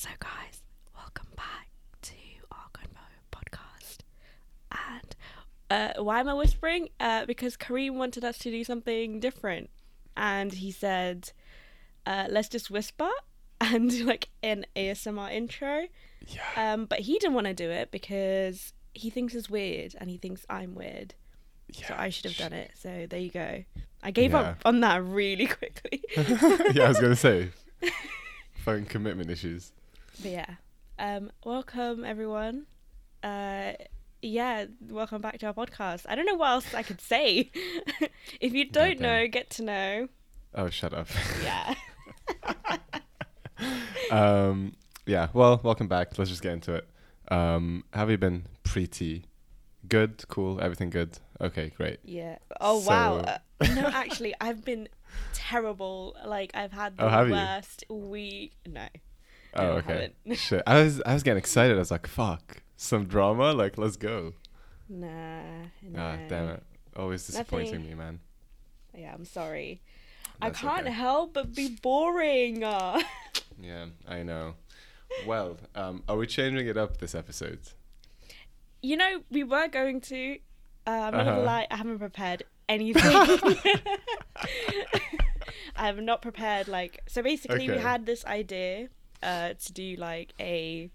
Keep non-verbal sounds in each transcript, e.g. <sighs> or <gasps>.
So, guys, welcome back to our Convo podcast. And uh, why am I whispering? Uh, because Kareem wanted us to do something different, and he said, uh, "Let's just whisper." <laughs> And do, like an ASMR intro, Yeah. um, but he didn't want to do it because he thinks it's weird and he thinks I'm weird. yeah. So I should have done it. So there you go. I gave up on that really <laughs> quickly. <laughs> yeah, I was gonna say. Fucking commitment issues. But yeah, um, welcome everyone. Uh, yeah, welcome back to our podcast. I don't know what else I could say. <laughs> if you don't know, get to know. Oh, shut up. Yeah. <laughs> <laughs> um. Yeah. Well, welcome back. Let's just get into it. Um. Have you been pretty good? Cool. Everything good? Okay. Great. yeah. Oh wow. So- Uh, no, actually, I've been terrible. Like I've had the Oh, have you? worst week. No. Oh, okay. <laughs> Shit. I was I was getting excited. I was like, fuck, some drama. Like, let's go. Nah. No. Ah, damn it. Always disappointing Nothing. me, man. Yeah, I'm sorry. That's I can't okay. help but be boring. <laughs> Yeah, I know. Well, um, are we changing it up this episode? you know, we were going to. Uh, I'm not Uh-huh. gonna lie, I haven't prepared anything. <laughs> I have not prepared. Like, so basically, we had this idea uh, to do like a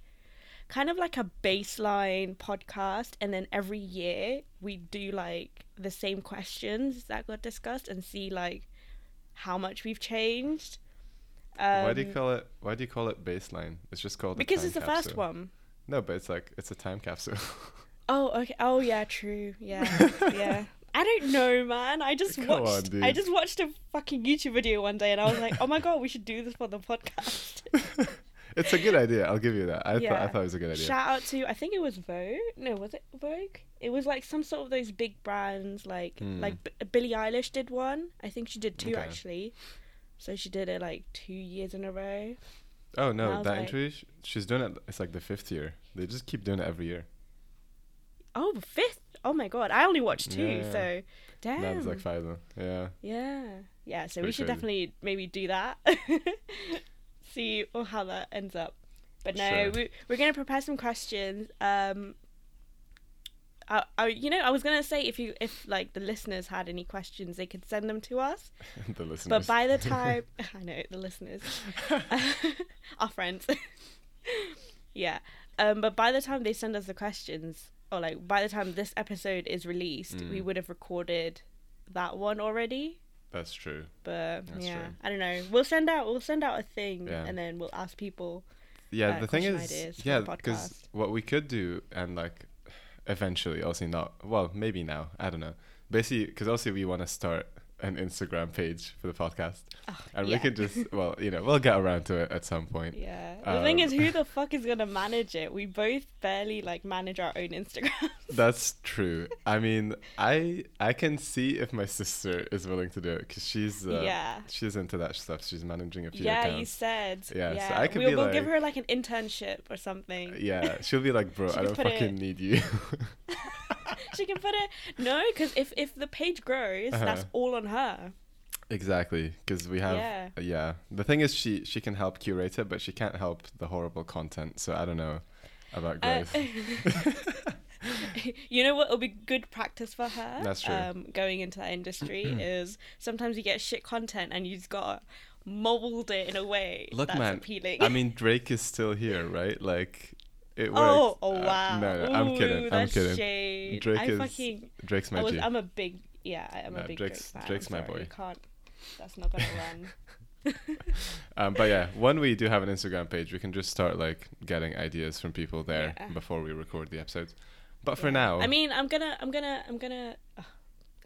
kind of like a baseline podcast, and then every year we do like the same questions that got discussed and see like how much we've changed. Um, why do you call it? Why do you call it baseline? It's just called because it's the capsule. first one. No, but it's like it's a time capsule. <laughs> Oh, okay. Oh, yeah, true. Yeah, <laughs> yeah. I don't know, man. I just Come watched. on. I just watched a fucking YouTube video one day, and I was like, "Oh my god, we should do this for the podcast." <laughs> it's a good idea. I'll give you that. I thought I thought it was a good idea. Shout out to I think it was Vogue. No, was it Vogue? It was like some sort of those big brands, like Hmm. like B- Billie Eilish did one. I think she did two Okay. actually. So she did it like two years in a row. oh no, that like- interview. She's doing it. It's like the fifth year. They just keep doing it every year. Oh, fifth. Oh my god, I only watched two. Yeah, yeah. So, damn. Now there's like five of them. Yeah. Yeah. Yeah, so we should crazy. definitely maybe do that. <laughs> See or how that ends up. But no, Sure. we, we're going to prepare some questions. Um I, I, you know, I was gonna say if you if like the listeners had any questions, they could send them to us. <laughs> the listeners. But by the <laughs> time I know the listeners, our friends, yeah. Um, but by the time they send us the questions, or like by the time this episode is released, we Mm. would have recorded that one already. That's true. But That's yeah, true. I don't know. We'll send out we'll send out a thing, Yeah. and then we'll ask people. Yeah, uh, the thing is, yeah, because what we could do, and like, eventually, also not. Well, maybe now. I don't know. Basically, because also we want to start an Instagram page for the podcast, Oh, and yeah. we could just, well, you know, we'll get around to it at some point. Yeah. The thing is, Um, who <laughs> the fuck is gonna manage it? We both barely like manage our own Instagram. <laughs> That's true. I mean, I I can see if my sister is willing to do it because she's uh, yeah. she's into that stuff. She's managing a few Yeah, you accounts. said. Yeah, Yeah. so I could we'll, be we'll give her like an internship or something. Yeah, she'll be like, bro, <laughs> I don't put it- fucking need you. she can put it. No, because if if the page grows, that's Uh-huh. all on her. Exactly, because we have Yeah. yeah. The thing is, she she can help curate it, but she can't help the horrible content. So I don't know about Uh, <laughs> you know what will be good practice for her? That's true. Um, going into that industry <clears throat> is sometimes you get shit content and you've gotta mold it in a way Look, that's man, appealing. I mean, Drake is still here, <laughs> right? Like, it works. oh, oh Uh, wow! no, no, I'm Ooh, kidding. I'm kidding. Shade. Drake I is fucking. Drake's I was, G. I'm a big. Yeah, I am No, a big Drake's- Drake fan. Drake's I'm my sorry, boy. You can't. That's not gonna run. <laughs> Um, but yeah, when we do have an Instagram page, we can just start like getting ideas from people there Yeah. before we record the episodes. But for now, I mean, I'm gonna, I'm gonna, I'm gonna. ugh,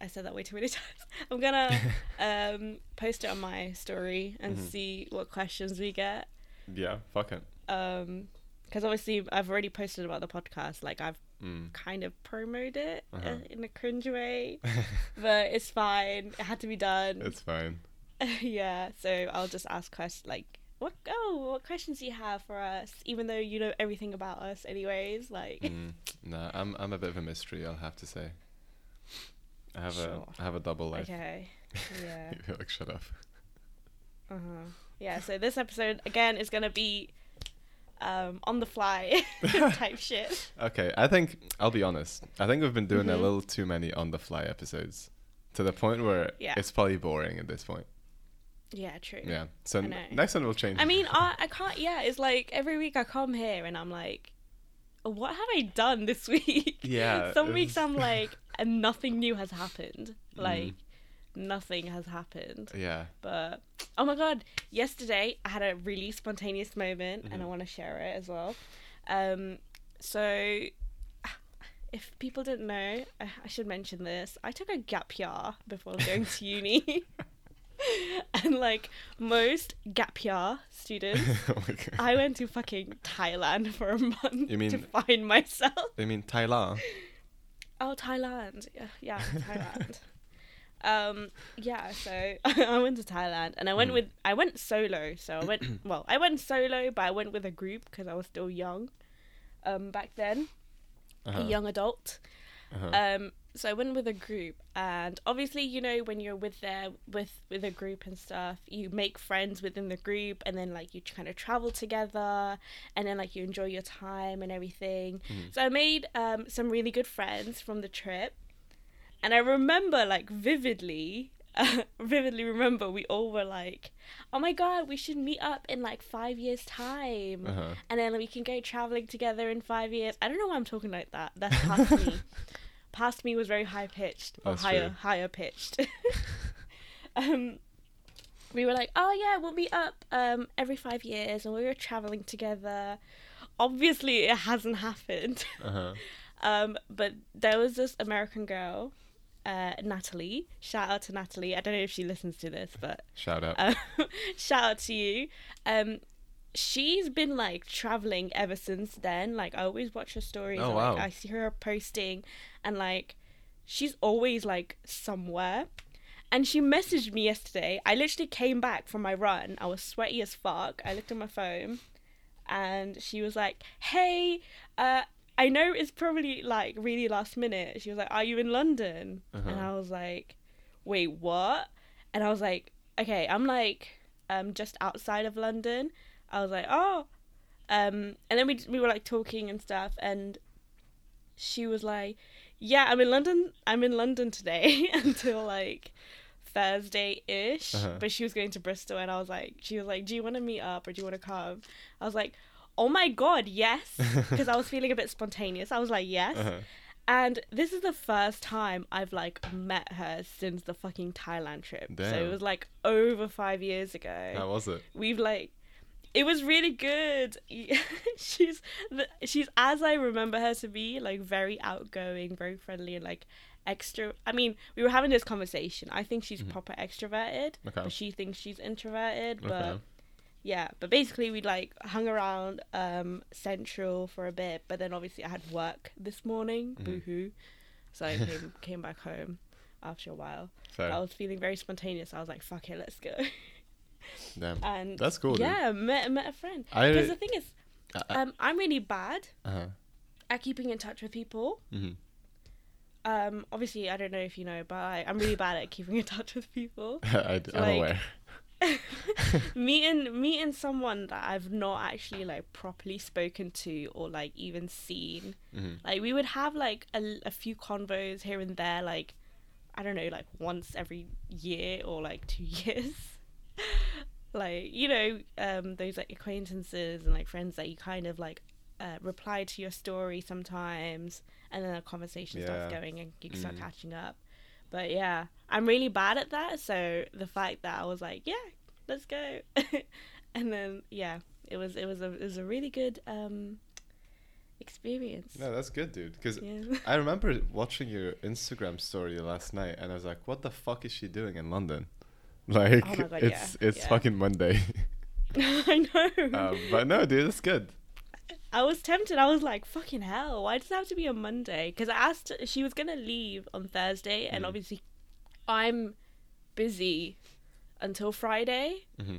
I said that way too many <laughs> times. I'm gonna <laughs> um, post it on my story and Mhm. see what questions we get. yeah, fuck it. Um, because obviously I've already posted about the podcast. Like I've Mm. kind of promoted it Uh-huh. uh, in a cringe way, <laughs> but it's fine. It had to be done. it's fine. <laughs> yeah. So I'll just ask questions like, what? Oh, what questions do you have for us? Even though you know everything about us, anyways. Like, Mm. No, I'm I'm a bit of a mystery. I'll have to say. I have Sure. a I have a double life. okay. <laughs> Yeah. Like shut up. Uh huh. Yeah. So this episode again is gonna be um, on the fly <laughs> <laughs> type shit. Okay, I think I'll be honest. I think we've been doing a Mhm. little too many on the fly episodes, to the point where Yeah. it's probably boring at this point. Yeah, true. Yeah. So n- next one will change. I mean, <laughs> I, I can't. Yeah, it's like every week I come here and I'm like, what have I done this week? Yeah, Some weeks was- I'm like, and nothing new has happened. Mm. Nothing has happened. yeah. But oh my god, yesterday I had a really spontaneous moment and I Mhm. want to share it as well. Um, so if people didn't know, I, I should mention this. I took a gap year before <laughs> going to uni. <laughs> and like most gap year students, <laughs> oh. I went to fucking Thailand for a month You mean, to find myself. I mean Thailand. Oh, Thailand. Yeah, yeah Thailand. Um, yeah. So <laughs> I went to Thailand, and I went Mhm. with I went solo. So I went <clears throat> well. I went solo, but I went with a group because I was still young. Um, back then, Uh-huh. a young adult. Uh-huh. Um, so I went with a group, and obviously, you know, when you're with there with with a group and stuff, you make friends within the group, and then like you kind of travel together, and then like you enjoy your time and everything. Mhm. So I made um some really good friends from the trip, and I remember like vividly. <laughs> vividly remember we all were like oh my god we should meet up in like five years time Uh-huh. and then we can go traveling together in five years. I don't know why I'm talking like that. That's past me. <laughs> Past me was very high pitched or That's higher true. higher pitched. <laughs> um, we were like, oh yeah, we'll meet up um every five years, and we were traveling together. Obviously, it hasn't happened. Uh-huh. Um, but there was this American girl, uh, Natalie. Shout out to Natalie. I don't know if she listens to this, but Shout out. um, <laughs> shout out to you. Um, she's been like traveling ever since then. Like I always watch her stories. Oh, and, like, wow. I see her posting, and like she's always like somewhere. And she messaged me yesterday. I literally came back from my run. I was sweaty as fuck. I looked at my phone, and she was like, "Hey, uh." I know it's probably like really last minute. She was like, "Are you in London?" And Uh-huh. I was like, "Wait, what?" And I was like, "Okay, I'm like um just outside of London." I was like, "Oh." Um and then we we were like talking and stuff and she was like, "Yeah, I'm in London. I'm in London today <laughs> until like Thursday-ish." Uh-huh. But she was going to Bristol and I was like, she was like, "Do you want to meet up or do you want to come?" I was like, "Oh my god, yes." <laughs> Because I was feeling a bit spontaneous. I was like, "Yes." Uh-huh. And this is the first time I've like met her since the fucking Thailand trip. So it was like over five years ago. How was it? We've like, it was really good. <laughs> she's the, she's as I remember her to be, like very outgoing, very friendly, and like extra. I mean, we were having this conversation. I think she's Mhm. proper extroverted, Okay. but she thinks she's introverted. But Okay. Yeah, but basically we like hung around um Central for a bit, but then obviously I had work this morning. Mhm. Boo-hoo. So I came <laughs> came back home after a while. I was feeling very spontaneous. I was like, "Fuck it, let's go." Damn. <laughs> And That's cool, dude. Yeah, met met a friend. Because the thing is, I- I- um, I'm really bad Uh-huh. at keeping in touch with people. Mhm. Um, obviously, I don't know if you know, but I, I'm really bad at keeping in touch with people. <laughs> I, So, am like, aware. <laughs> meeting meeting someone that I've not actually like properly spoken to or like even seen. Mhm. Like we would have like a, a few convos here and there, like I don't know, like once every year or like two <laughs> years. like you know, um, those like acquaintances and like friends that you kind of like uh, reply to your story sometimes, and then a conversation starts going and you start Mhm. catching up. But yeah, I'm really bad at that. So the fact that I was like, yeah, let's go, <laughs> and then yeah, it was it was a it was a really good um experience. No, that's good, dude. Because Yeah. <laughs> I remember watching your Instagram story last night, and I was like, "What the fuck is she doing in London?" <laughs> Like, Oh God, it's yeah, it's yeah. fucking Monday. I know. um, but no, dude, it's good. I was tempted. I was like, fucking hell, why does it have to be a Monday? Because I asked, she was going to leave on Thursday, and Mm. obviously I'm busy until Friday. hmm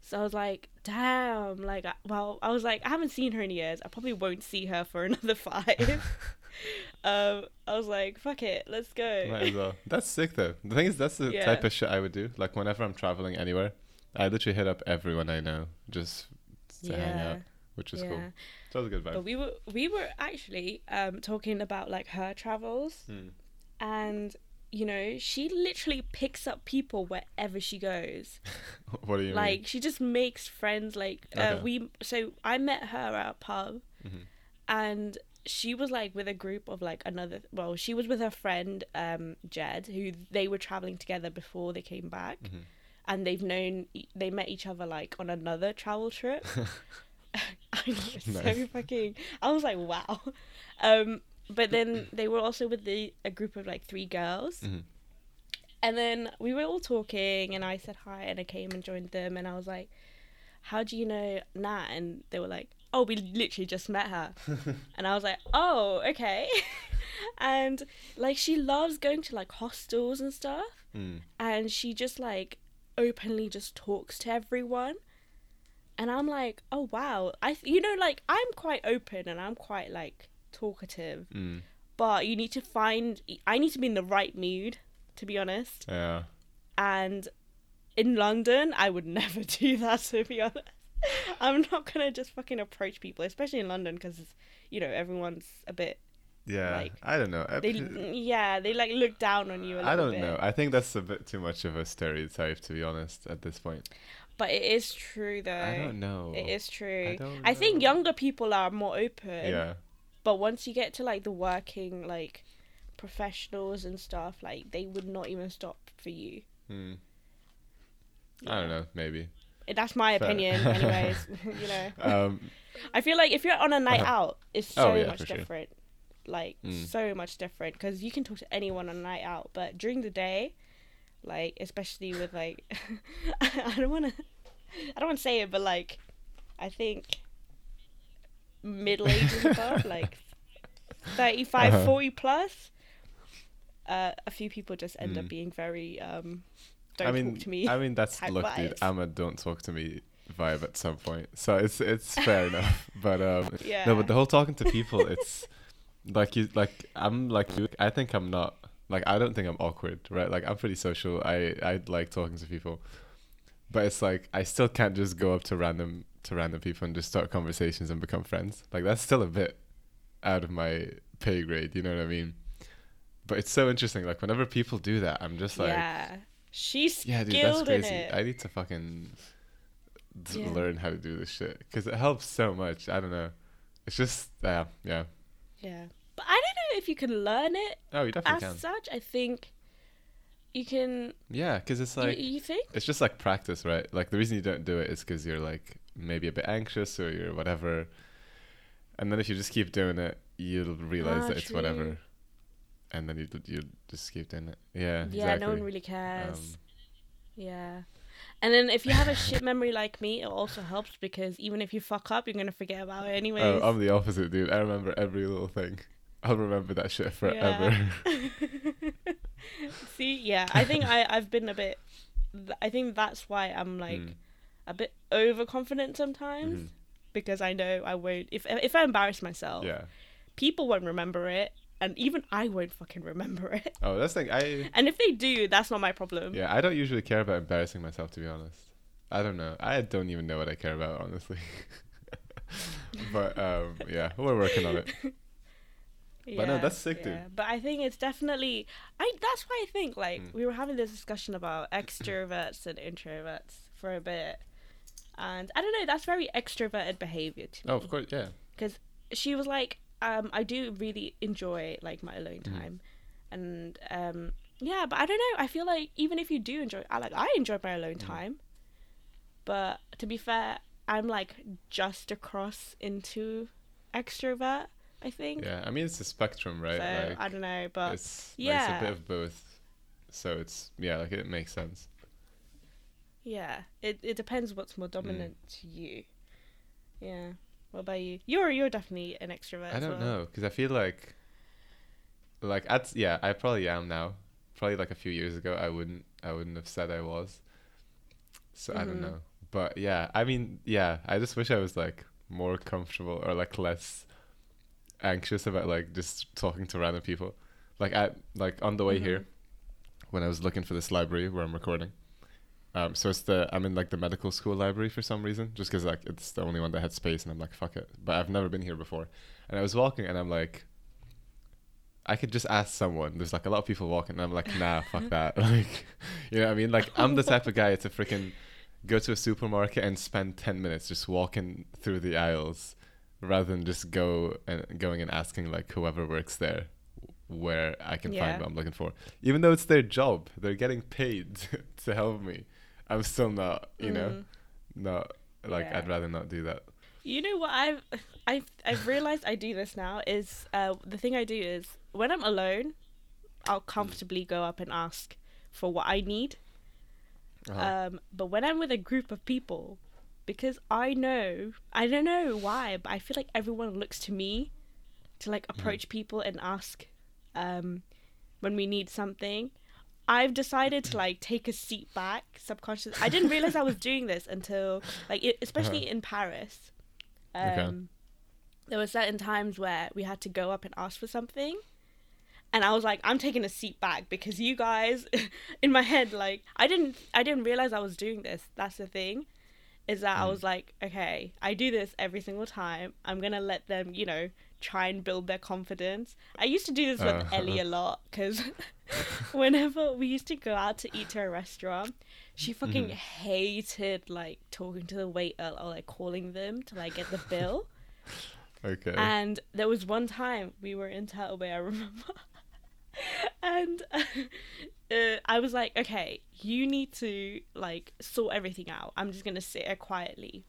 So I was like, damn. Like, well, I was like, I haven't seen her in years. I probably won't see her for <laughs> another five. <laughs> um, I was like, fuck it, let's go. Might as well. That's sick though. The thing is, that's the Yeah. type of shit I would do. Like whenever I'm traveling anywhere, I literally hit up everyone I know just to hang out. Which is cool. So that was a good vibe. But we were we were actually um talking about like her travels Hmm. and you know, she literally picks up people wherever she goes. <laughs> what do you mean? like she just makes friends like uh, we so I met her at a pub mean? Mhm. and she was like with a group of like another well she was with her friend um Jed who they were traveling together before they came back Mhm. and they've known they met each other like on another travel trip <laughs> I know it's so fucking I was like wow um but then they were also with the a group of like three girls Mhm. and then we were all talking and I said hi and I came and joined them and I was like how do you know Nat and they were like oh we literally just met her <laughs> and I was like, oh, okay. <laughs> and like she loves going to like hostels and stuff. Mm. And she just like openly just talks to everyone. And I'm like, oh wow. I you know like I'm quite open and I'm quite like talkative, Mm. but you need to find I need to be in the right mood to be honest. Yeah. And in London, I would <laughs> never do that to be honest. <laughs> I'm not gonna just fucking approach people, especially in London, because you know everyone's a bit Yeah. Like, I don't know. They yeah they like look down on you a little I don't bit. know. I think that's a bit too much of a stereotype, to be honest, at this point. But it is true though I don't know. it is true I don't I think younger people are more open Yeah. but once you get to like the working like professionals and stuff like they would not even stop for you Mm. I don't know. Maybe. that's my Fair. opinion <laughs> anyways <laughs> you know Um. I feel like if you're on a night Uh-huh. out it's so Oh, yeah, much for sure. different like Mm. so much different because you can talk to anyone on a night out but during the day like especially with like <laughs> i don't want to i don't want to say it but like i think middle ages <laughs> above like 35 Uh-huh. 40 plus uh, a few people just end up Mm. being very um don't I mean, talk to me I mean, that's look, dude. I'm a don't talk to me vibe at some point, so it's it's fair enough. <laughs> But um, yeah no, but the whole talking to people, it's like you like I'm like you. I think I'm not like I don't think I'm awkward, right? Like I'm pretty social. I I like talking to people, but it's like I still can't just go up to random to random people and just start conversations and become friends. Like that's still a bit out of my pay grade. You know what I mean? But it's so interesting. Like whenever people do that, I'm just like. yeah she's Yeah, dude, that's crazy. I need to fucking Yeah. learn how to do this shit because it helps so much. I don't know. It's just yeah, yeah. yeah but i if you can learn it Oh, you definitely as can. such, I think you can. Yeah, because it's like you, think? it's just like practice, right? Like the reason you don't do it is because you're like maybe a bit anxious or you're whatever, and then if you just keep doing it, you'll realize Ah, that it's true. whatever, and then you you just keep doing it. Yeah, Yeah, exactly. no one really cares. Um, yeah. And then if you have a shit memory like me, it also helps because even if you fuck up, you're gonna forget about it anyway. oh, I'm the opposite, dude. I remember every little thing. I'll remember that shit forever. <laughs> <laughs> See, yeah, I think I I've been a bit. I think that's why I'm like Mm. a bit overconfident sometimes Mhm. because I know I won't. If if I embarrass myself, Yeah. people won't remember it, and even I won't fucking remember it. Oh, that's thing. I <laughs> And if they do, that's not my problem. yeah, I don't usually care about embarrassing myself to be honest. I don't know. I don't even know what I care about honestly. but um, yeah, we're working on it. But no, that's sick, dude. But I think it's definitely I that's why I think like Mm. we were having this discussion about <clears throat> extroverts and introverts for a bit. And I don't know, that's very extroverted behavior to me. Oh, of course, yeah. Because she was like, um, I do really enjoy like my alone Mhm. time. And um yeah, but I don't know, I feel like even if you do enjoy I like I enjoy my alone Mhm. time. But to be fair, I'm like just across into extrovert, I think. Yeah, I mean it's a spectrum, right? So like I don't know, but it's like, yeah. it's a bit of both. So it's yeah, like it makes sense. yeah, it it depends what's Mm. more dominant to you. Yeah. What about you? You're you're definitely an extrovert. I don't well. know because I feel like like at yeah, I probably am now. Probably like a few years ago, I wouldn't I wouldn't have said I was. So I don't Mhm. know, but yeah, I mean yeah, I just wish I was like more comfortable or like less anxious about like just talking to random people. Like I like on the way here Mhm. when I was looking for this library where I'm recording. Um, so it's the I'm in like the medical school library for some reason, just because like it's the only one that had space, and I'm like fuck it. But I've never been here before, and I was walking, and I'm like, I could just ask someone. There's like a lot of people walking, and I'm like, nah, <laughs> fuck that. <laughs> Like, you know what I mean? Like I'm the type of guy to freaking go to a supermarket and spend ten minutes just walking through the aisles, rather than just go and going and asking like whoever works there where I can Yeah. find what I'm looking for. Even though it's their job, they're getting paid <laughs> to help me. I'm still not, you know, Mm. not like Yeah. I'd rather not do that. You know what I've I've I've realized I do this now is uh the thing I do is when I'm alone, I'll comfortably go up and ask for what I need. Uh-huh. Um, but when I'm with a group of people, because I know I don't know why, but I feel like everyone looks to me to like approach people and ask um when we need something. I've decided to like take a seat back subconsciously. I didn't realize I was doing this until like it, especially in Paris. Um Okay. there were certain times where we had to go up and ask for something and I was like, I'm taking a seat back because you guys, <laughs> in my head, like I didn't, I didn't realize I was doing this. That's the thing, is that I Mm. was like, okay, I do this every single time. I'm gonna let them, you know, try and build their confidence. I used to do this with Uh. Ellie a lot because <laughs> <laughs> whenever we used to go out to eat to a restaurant, she fucking Mhm. hated like talking to the waiter or like calling them to like get the bill. <laughs> okay. And there was one time we were in Turtle Bay, I remember. and uh, I was like, okay, you need to like sort everything out. I'm just going to sit here quietly.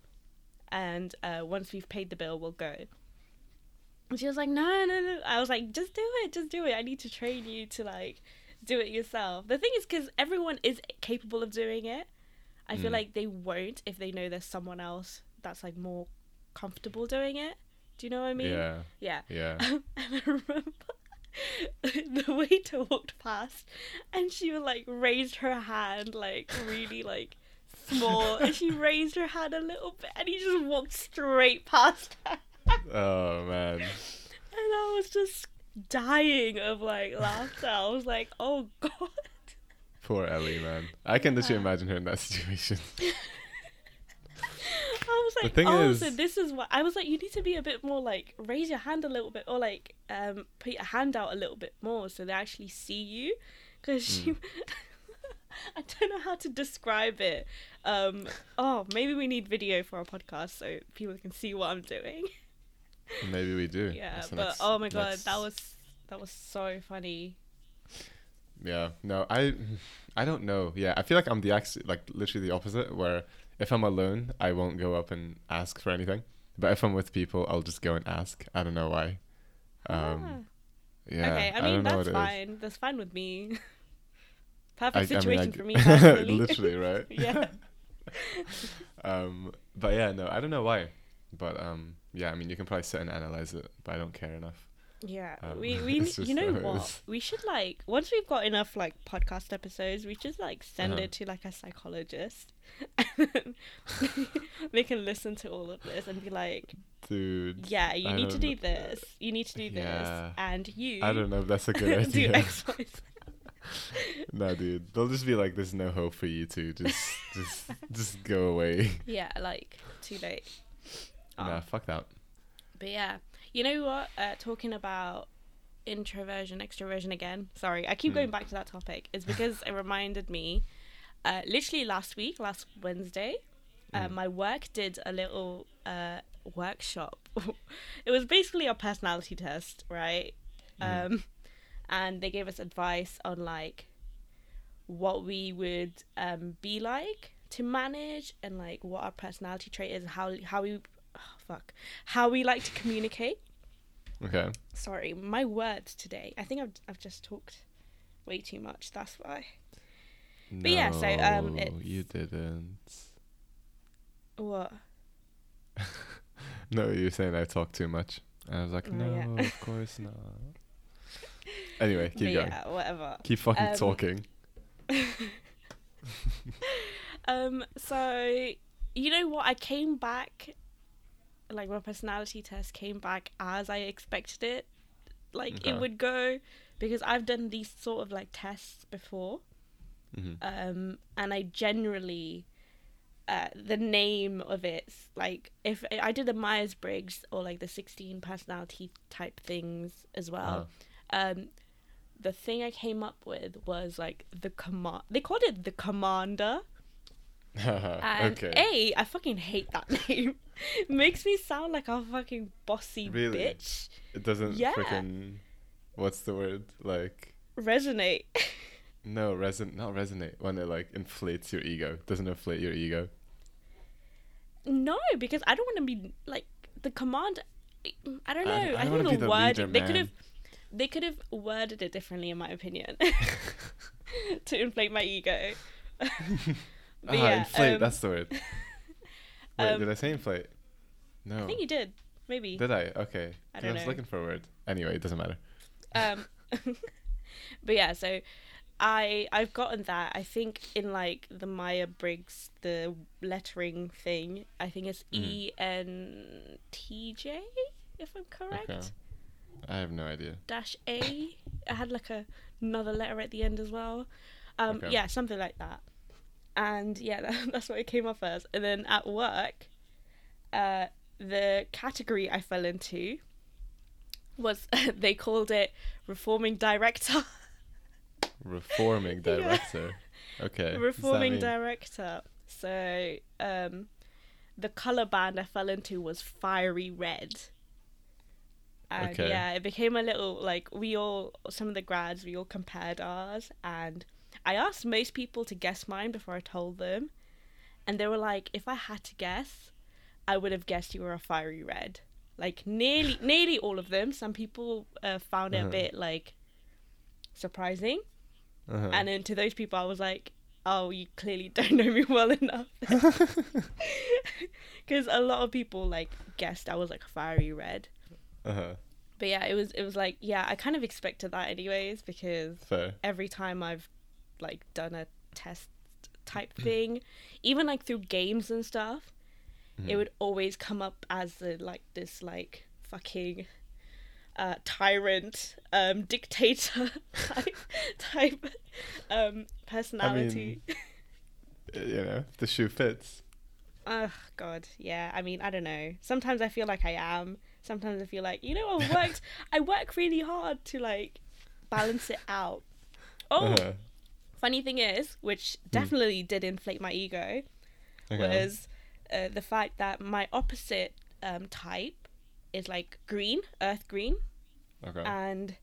And uh, once we've paid the bill, we'll go. And she was like, no, no, no. I was like, just do it, just do it. I need to train you to like do it yourself. The thing is, because everyone is capable of doing it, I feel Mm. like they won't if they know there's someone else that's like more comfortable doing it. Do you know what I mean? yeah. Yeah. Yeah. <laughs> and I remember <laughs> the waiter walked past and she was like raised her hand like really like small and <laughs> she raised her hand a little bit and he just walked straight past her. oh man. And I was just dying of like laughter. I was like, oh god. Poor Ellie, man. I can literally Yeah. Uh. imagine her in that situation. <laughs> I was The like, thing oh, so this is what I was like. You need to be a bit more like raise your hand a little bit, or like um put your hand out a little bit more so they actually see you. Because she, Hmm. <laughs> I don't know how to describe it. Um, oh, maybe we need video for our podcast so people can see what I'm doing. Maybe we do. Yeah, That's but next- oh my god, next- that was that was so funny. Yeah. No, I I don't know. Yeah, I feel like I'm the ex like literally the opposite where if I'm alone, I won't go up and ask for anything. But if I'm with people, I'll just go and ask. I don't know why. Um yeah. Ah. okay, I don't mean know that's what it is. fine. That's fine with me. I- <laughs> Perfect I mean, situation for me <laughs> personally. literally, right? <laughs> yeah. um but yeah, no, I don't know why. But um yeah, I mean you can probably sit and analyze it, but I don't care enough. Yeah, Um, we <laughs> we you know what is. we should like once we've got enough like podcast episodes, we should like send Uh-huh. it to like a psychologist, <laughs> they can listen to all of this and be like, Dude. yeah, you I need to do this, you need to do this, and you I don't know if that's a good <laughs> do idea. X, Y, Z. no, dude. They'll just be like, "There's no hope for you to just, just, just go away." Yeah, like too late. Oh. Nah, fuck that. But yeah, you know what? Uh, talking about introversion, extroversion again. Sorry, I keep Hmm. going back to that topic. It's because it reminded me. Uh, literally last week, last Wednesday, uh, Mm. my work did a little uh, workshop. <laughs> it was basically a personality test, right? Mm. Um, and they gave us advice on like what we would um, be like to manage and like what our personality trait is, how how we oh, fuck how we like to communicate. Okay. Sorry, my words today. I think I've I've just talked way too much. That's why. But yeah, so, um, No, it's- you didn't. What? <laughs> No, you were saying I talk too much. And I was like, Oh, no, yeah. of course not. <laughs> Anyway, keep But going. yeah, whatever. Keep fucking Um, talking. <laughs> Um. So you know what? I came back. Like my personality test came back as I expected it. Like Okay. it would go because I've done these sort of like tests before. Mhm. um, and I generally uh, the name of it like if I did the Myers Briggs or like the sixteen personality type things as well. Um, the thing I came up with was like the command. They called it the commander. <laughs> And okay. A, I fucking hate that <laughs> name. Makes me sound like a fucking bossy Really? bitch. It doesn't Yeah. freaking. What's the word? Like Resonate. no reson not resonate when it like inflates your ego. Doesn't inflate your ego. no, because I don't want to be like the command. I don't know. I- I, I think the the word leader, they could have they could have worded it differently, in my opinion, <laughs> to inflate my ego. Ah, yeah, inflate. um, that's the word. <laughs> Wait, <laughs> um, did I say inflate? No. I think you did. Maybe. Did I? Okay. I don't I was know. looking for a word. Anyway, it doesn't matter. um <laughs> but yeah so i i've gotten that i think in like the Myers Briggs the lettering thing i think it's Mhm. e n t j if i'm correct Okay. I have no idea. dash a i had like a another letter at the end as well um Okay. yeah something like that and yeah <laughs> that, that's what it came up as and then at work uh the category i fell into was <laughs> they called it reforming director <laughs> Reforming Yeah. director. Okay. reforming director so um the color band i fell into was fiery red and Okay. yeah it became a little like we all some of the grads we all compared ours and i asked most people to guess mine before i told them and they were like if i had to guess i would have guessed you were a fiery red like nearly <sighs> nearly all of them some people uh, found it Uh-huh. a bit like surprising Uh-huh. and then to those people, I was like, "Oh, you clearly <laughs> don't know me well enough." <laughs> <laughs> Because a lot of people like guessed I was like a fiery red. uh-huh. But yeah, it was it was like yeah, I kind of expected that anyways because Fair. every time I've like done a test type thing, <laughs> even like through games and stuff, it Mhm. would always come up as the, like this like fucking uh, tyrant um, <laughs> dictator type type um, personality. Uh, <laughs> you know, the shoe fits. Oh God, yeah. I mean, I don't know. Sometimes I feel like I am. Sometimes I feel like you know I worked. I work really hard to like balance it out. Oh, Uh-huh. Funny thing is, which definitely did inflate my ego, Okay. was uh, the fact that my opposite um, type is like green, earth green, Okay. and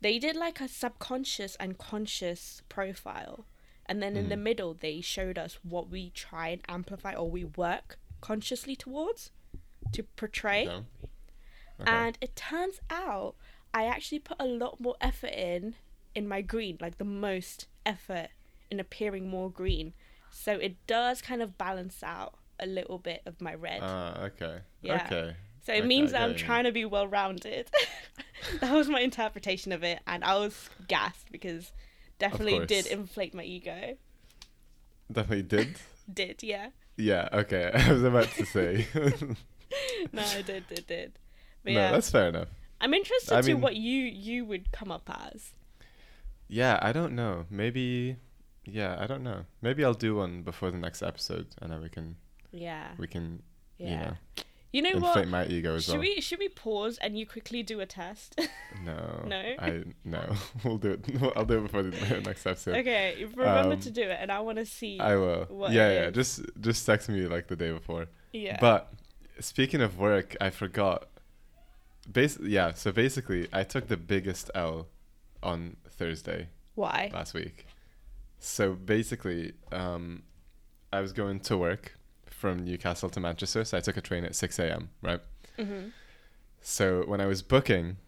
they did like a subconscious and conscious profile. And then in the Mhm. middle, they showed us what we try and amplify or we work consciously towards to portray. Okay. Okay. And it turns out I actually put a lot more effort in in my green, like the most effort in appearing more green. So it does kind of balance out a little bit of my red. Ah, okay. Yeah. Okay. so it okay, means that I'm trying to be well rounded. <laughs> that was my interpretation of it, and I was gassed because definitely did inflate my ego. Definitely did. <laughs> Did, yeah. yeah. Okay. <laughs> I was about to say. No, I did, did, did. But no, yeah, that's fair enough. I'm interested I to mean- what you you would come up as. Yeah, I don't know. Maybe. Yeah, I don't know. Maybe I'll do one before the next episode, and then we can Yeah, we can yeah. you know You know inflate what? my ego as Should well. we should we pause and you quickly do a test? <laughs> No. No? I no. <laughs> we'll do it. <laughs> I'll do it before the next episode. okay, remember Um, to do it, and I want to see. I will. what yeah, yeah. is. Just just text me like the day before. yeah. But speaking of work, I forgot. Basically, yeah, so basically, I took the biggest L on Thursday why? last week. So basically, um, I was going to work from Newcastle to Manchester, so I took a train at 6 a.m., right? hmm So when I was booking,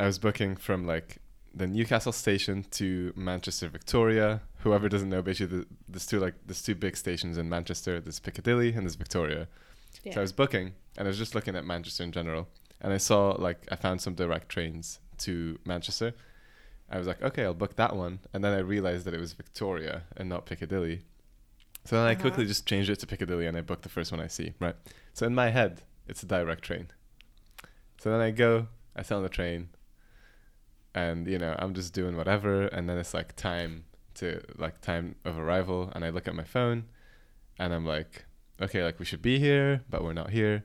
I was booking from like the Newcastle station to Manchester Victoria. Whoever doesn't know, basically there's two like there's two big stations in Manchester. There's Piccadilly and there's Victoria. Yeah. So I was booking and I was just looking at Manchester in general, and I saw like I found some direct trains to Manchester. I was like, okay, I'll book that one, and then I realized that it was Victoria and not Piccadilly. So then I Uh-huh. quickly just changed it to Piccadilly, and I booked the first one I see. Right. So in my head, it's a direct train. So then I go, I sit on the train, and you know I'm just doing whatever, and then it's like time to like time of arrival, and I look at my phone, and I'm like, okay, like we should be here, but we're not here.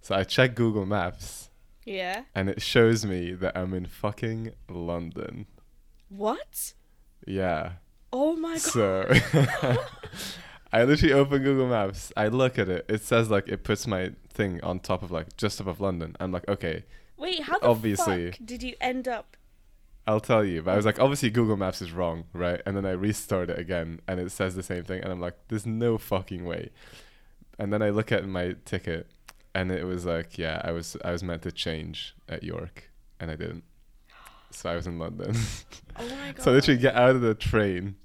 So I check Google Maps, Yeah. and it shows me that I'm in fucking London. What? Yeah. Oh my god. So <laughs> I literally open Google Maps. I look at it. It says like it puts my thing on top of like just above London. I'm like, okay, Wait, how the obviously- fuck did you end up? I'll tell you. But I was like, obviously Google Maps is wrong, right? And then I restart it again, and it says the same thing, and I'm like, there's no fucking way. And then I look at my ticket, and it was like, yeah, I was I was meant to change at York, and I didn't. So I was in London. Oh my god. <laughs> So I literally get out of the train,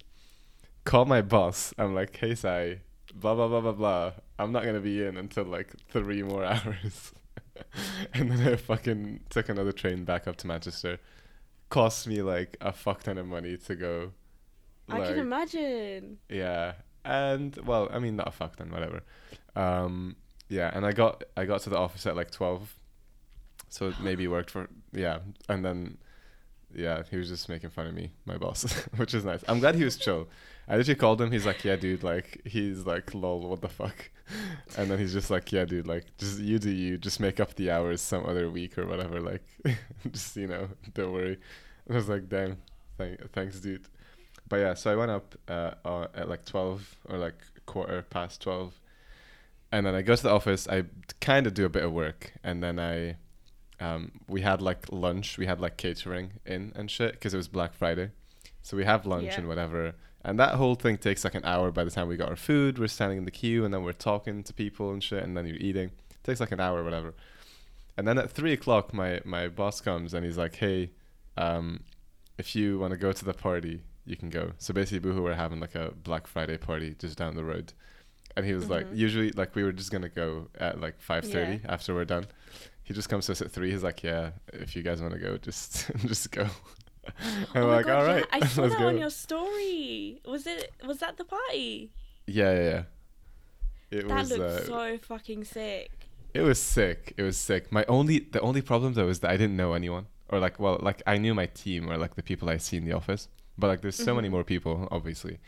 call my boss. I'm like, hey, Sai, blah, blah, blah, blah, blah. I'm not going to be in until like three more <laughs> hours. <laughs> and then I fucking took another train back up to Manchester. Cost me like a fuck ton of money to go. I can imagine. yeah. And well, I mean, not a fuck ton, whatever. Um, yeah. And I got I got to the office at like 12. So it maybe worked for, yeah. And then yeah, he was just making fun of me, my boss, <laughs> which is nice. I'm glad he was chill. I literally called him. He's like, "Yeah, dude. Like, he's like, lol, what the fuck?" <laughs> And then he's just like, "Yeah, dude. Like, just you do you. Just make up the hours some other week or whatever. Like, <laughs> just you know, don't worry." I was like, "Damn, thank, thanks, dude." But yeah, so I went up uh, uh, at like twelve or like quarter past twelve, and then I go to the office. I kind of do a bit of work, and then I um, we had like lunch, we had like catering in and shit because it was Black Friday. So we have lunch Yeah. and whatever. And that whole thing takes like an hour by the time we got our food. We're standing in the queue and then we're talking to people and shit and then you're eating. It takes like an hour or whatever. And then at three o'clock, my, my boss comes and he's like, hey, um, if you want to go to the party, you can go. So basically, Boohoo were having like a Black Friday party just down the road. And he was like, Mhm. usually, like, we were just going to go at like 5.30 after we're done he just comes to us at three. He's like, "Yeah, if you guys want to go, just <laughs> just go." <laughs> oh my like, god, "All yeah, right, I <laughs> saw that go." on your story. Was it? Was that the party? yeah, yeah, yeah. It That was looked uh, so fucking sick. it was sick. It was sick. My only the only problem though is that I didn't know anyone, or like, well, like I knew my team or like the people I see in the office, but like there's so many Mhm. more people, obviously.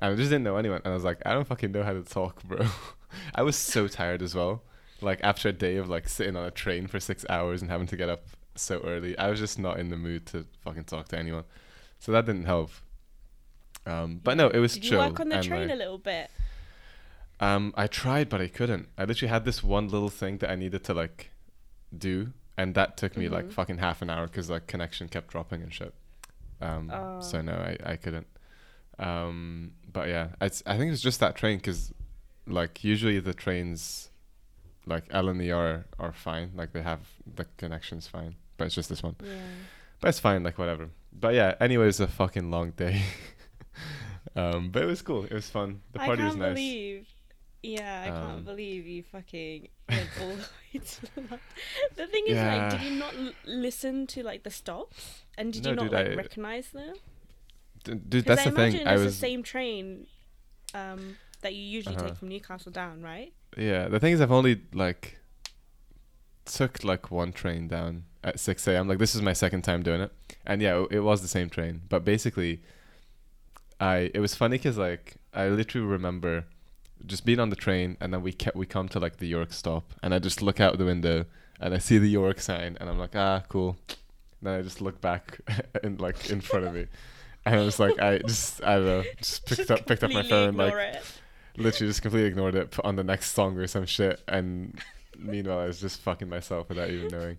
And I just didn't know anyone, and I was like, I don't fucking know how to talk, bro. I was so tired as well. Like after a day of like sitting on a train for six hours and having to get up so early, I was just not in the mood to fucking talk to anyone. So that didn't help. Um, but no, it was Did chill. you work on the and, train like- a little bit? um, I tried, but I couldn't. I literally had this one little thing that I needed to like do, and that took me like Mhm. fucking half an hour because like connection kept dropping and shit. Um, so Oh. no, I I couldn't. Um, but yeah, it's I think it's just that train because like usually the trains, like L and E are are fine. Like they have the connections fine, but it's just this one. Yeah. But it's fine, like whatever. But yeah, anyway, it's a fucking long day. <laughs> um, but it was cool. It was fun. The party was nice. believe. Yeah, I Um, can't believe you fucking went all the <laughs> way to London. The thing is, like, did you not l- listen to like the stops? And did No, you not dude, like I- recognize them? D- dude, that's I the thing. I was the same train um, that you usually Uh-huh. take from Newcastle down, right? Yeah. The thing is, I've only like took like one train down at six a.m. Like this is my second time doing it, and yeah, it, it was the same train. But basically, I it was funny because like I literally remember just being on the train, and then we kept we come to like the York stop, and I just look out the window and I see the York sign, and I'm like, ah, cool. then I just look back <laughs> in like in front of me. And I was like, I just, I don't know, just picked Just up, picked up my phone, like, it. Literally just completely ignored it, put on the next song or some shit, and meanwhile I was just fucking myself without even knowing.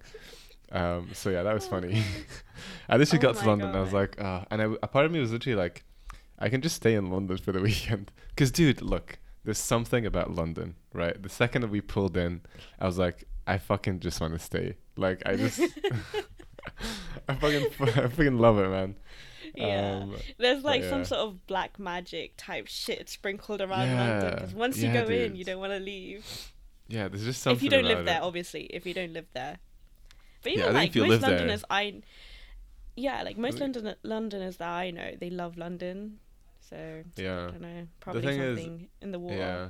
Um, so yeah, that was Oh, funny. God. I literally Oh got to London, and I was like, ah, and I, a part of me was literally like, I can just stay in London for the <laughs> weekend, because dude, look, there's something about London, right? The second that we pulled in, I was like, I fucking just want to stay. Like I just, <laughs> <laughs> I fucking, I fucking love it, man. Yeah. Um, There's like yeah. some sort of black magic type shit sprinkled around London Yeah. because once you go in, you don't want to leave. yeah, there's just something if you don't live about there, obviously. If you don't live there, but even like most live there- Londoners, I yeah, like most? London Londoners that I know, they love London. So yeah, I don't know, probably thing is- something in the water. yeah,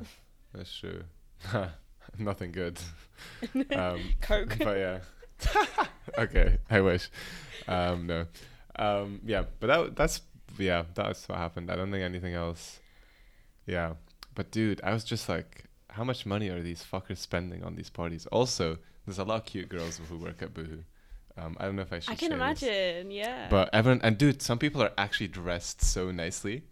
that's true. <laughs> Nothing good. <laughs> Um, Coke. but yeah. <laughs> okay, I wish. Um, no. Um, yeah, but that that's yeah, that's what happened. I don't think anything else. Yeah, but dude, I was just like, how much money are these fuckers spending on these parties? Also, there's a lot of cute girls who work at Boohoo. Um, I don't know if I should. I can say this. imagine. Yeah. But everyone and dude, some people are actually dressed so nicely,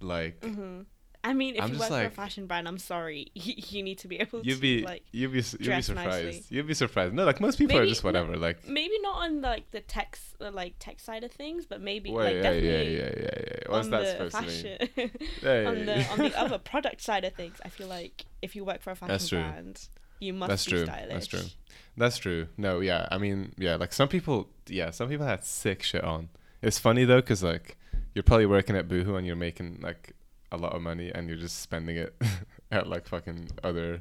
like hmm I mean, if I'm you work like- for a fashion brand, I'm sorry, <laughs> you, you need to be able you'd to be like you'd be you'd be surprised. nicely. You'd be surprised. No, like most people are Maybe- just no, whatever. Like maybe not on like the tech like tech side of things, but maybe wait, like yeah, yeah, definitely yeah, yeah, yeah. What's on that the supposed to mean? fashion <laughs> Yeah, <laughs> yeah, on the on the other product side of things. I feel like if you work for a fashion That's true. brand, you must That's be true. stylish. That's true. That's true. No, yeah. I mean, yeah. Like some people, yeah. Some people had sick shit on. It's funny though, cause like you're probably working at Boohoo and you're making like a lot of money and you're just spending it <laughs> at like fucking other,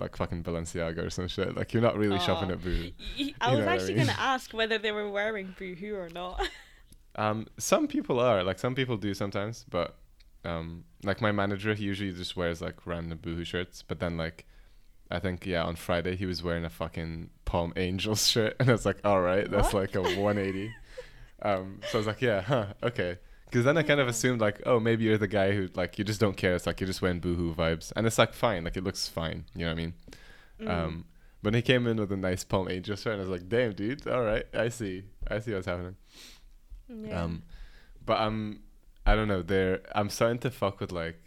like fucking Balenciaga or some shit. Like you're not really shopping at Boohoo. Y- I was what I actually mean? gonna ask whether they were wearing boohoo or not. <laughs> Um, some people are like some people do sometimes, but um, like my manager, he usually just wears like random Boohoo shirts. But then like, I think yeah, on Friday he was wearing a fucking Palm Angels <laughs> shirt, and I was like, all right, that's like a 180. um, so I was like, yeah, huh, okay. Because then I kind of assumed like, oh, maybe you're the guy who like you just don't care. It's like you're just wearing Boohoo vibes, and it's like fine, like it looks fine. You know what I mean? Mm. Um, but he came in with a nice Palm Angel shirt, and I was like, damn, dude, all right, I see, I see what's happening. yeah. Um, but I'm, I don't know. They're I'm starting to fuck with like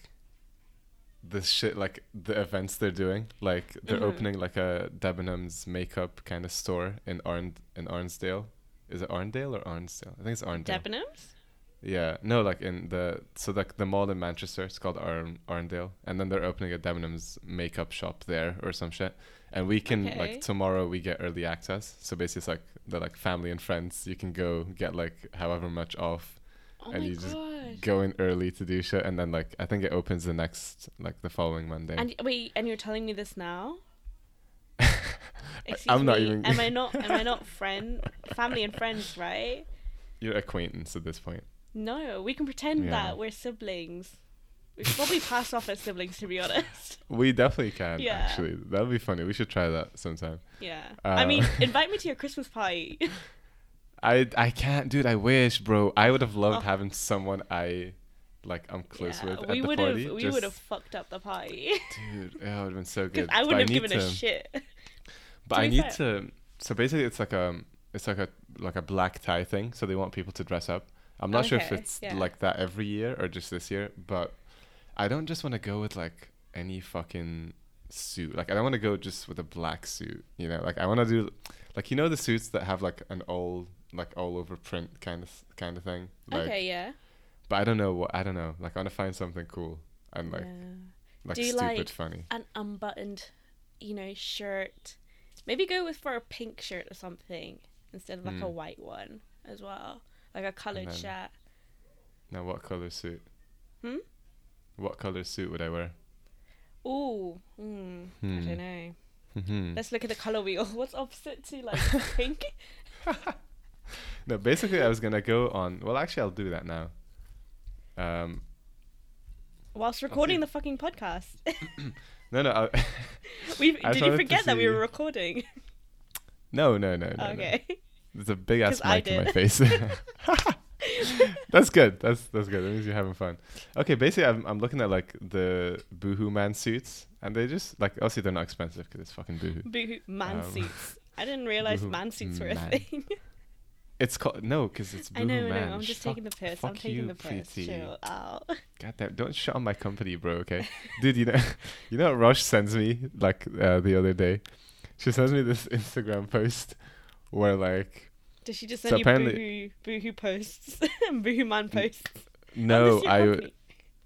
this shit, like the events they're doing. Like they're Mhm. opening like a Debenhams makeup kind of store in Arn in Arnsdale. Is it Arndale or Arnsdale? I think it's Arndale. Debenhams? Yeah, no, like in the so like the mall in Manchester. It's called Arn Arndale, and then they're opening a Debenhams makeup shop there or some shit. And we can Okay. like tomorrow we get early access. So basically, it's like the like family and friends. You can go get like however much off Oh And you just god. go in early to do shit and then like I think it opens the next like the following Monday. And wait, and you're telling me this now? <laughs> Excuse I'm not even Am I <laughs> not? Am I not friend, family and friends, right? You're acquaintance at this point. No, we can pretend Yeah. that we're siblings. We should probably pass off as siblings, to be honest. <laughs> We definitely can Yeah. actually. That'd be funny. We should try that sometime. Yeah. Uh, I mean, invite me to your Christmas party. <laughs> I I can't dude, I wish, bro. I would have loved Oh. having someone I like I'm close Yeah, with we the would party. have. We would have fucked up the party. <laughs> Dude, yeah, it would have been so good. I wouldn't have given a shit. But I need fair. to. So basically, it's like a it's like a like a black tie thing. So they want people to dress up. I'm not sure if it's yeah. like that every year or just this year, but I don't just want to go with like any fucking suit. Like I don't want to go just with a black suit. You know, like I want to do like you know the suits that have like an all like all over print kind of kind of thing. Like, okay, yeah. But I don't know what I don't know. Like I want to find something cool and like yeah. like Do you stupid like- funny. An unbuttoned, you know, shirt. Maybe go with for a pink shirt or something instead of like a Mm. white one as well, like a coloured then- shirt. Now what color suit? Hmm? What color suit would I wear? Ooh, mm, I Hmm. don't know. Hmm. Let's look at the color wheel. <laughs> What's opposite to like <laughs> pink? <laughs> No, basically, I was gonna go on. Well, actually, I'll do that now. Um, Whilst recording the fucking podcast. <coughs> no, no, I, we I did you forget that we were recording? no, no, no, no, no. There's a big ass mic in my face. <laughs> <laughs> that's good. That's that's good. That means you're having fun. Okay, basically, I'm I'm looking at like the Boohoo man suits, and they just like obviously they're not expensive because it's fucking Boohoo. Boohoo man Um, suits. I didn't realize boohoo man suits were a man. thing. It's called no, because it's boohoo man. I know, I man. know. I'm just Fuck- taking the piss. I'm taking you, the piss. Chill out. <laughs> God damn! Don't shut on my company, bro. Okay, dude. You know, you know what Rosh sends me like uh, the other day. She sends me this Instagram post where like Did she just So send you apparently- boohoo boohoo posts and <laughs> boohoo man posts? No,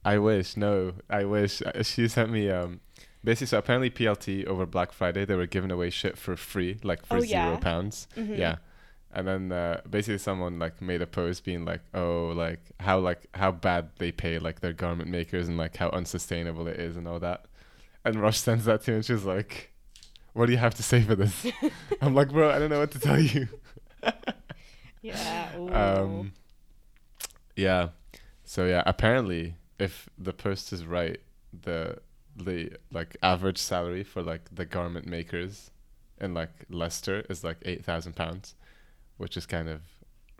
I wish no, I wish Uh, she sent me um. Basically, so apparently PLT over Black Friday they were giving away shit for free, like for Oh, zero yeah? pounds. Mhm. Yeah. And then uh, basically someone like made a post being like, oh, like how like how bad they pay like their garment makers and like how unsustainable it is and all that. And Rosh sends that to me and she's like, what do you have to say for this? <laughs> I'm like, bro, I don't know what to tell you. <laughs> Yeah. Ooh. Um, yeah. So yeah, apparently, if the post is right, the the like average salary for like the garment makers in like Leicester is like eight thousand pounds, which is kind of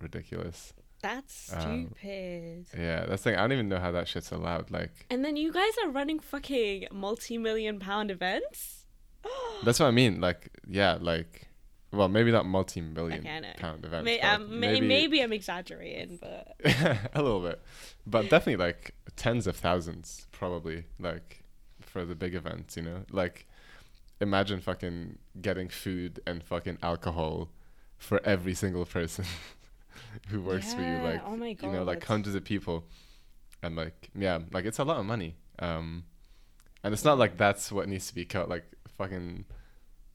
ridiculous. That's Um, stupid. Yeah, that's thing. I don't even know how that shit's allowed. Like, And then you guys are running fucking multi-million pound events. That's what I mean. Like, yeah, like, well, maybe not multi-million Okay, pound events. May, um, may, maybe I'm exaggerating, but <laughs> a little bit, but definitely like tens of thousands, probably like for the big events. You know, like imagine fucking getting food and fucking alcohol for every single person <laughs> who works for you. Like, oh my God, you know, like hundreds of people, and like yeah, like it's a lot of money. Um, and it's not like that's what needs to be cut. Like fucking,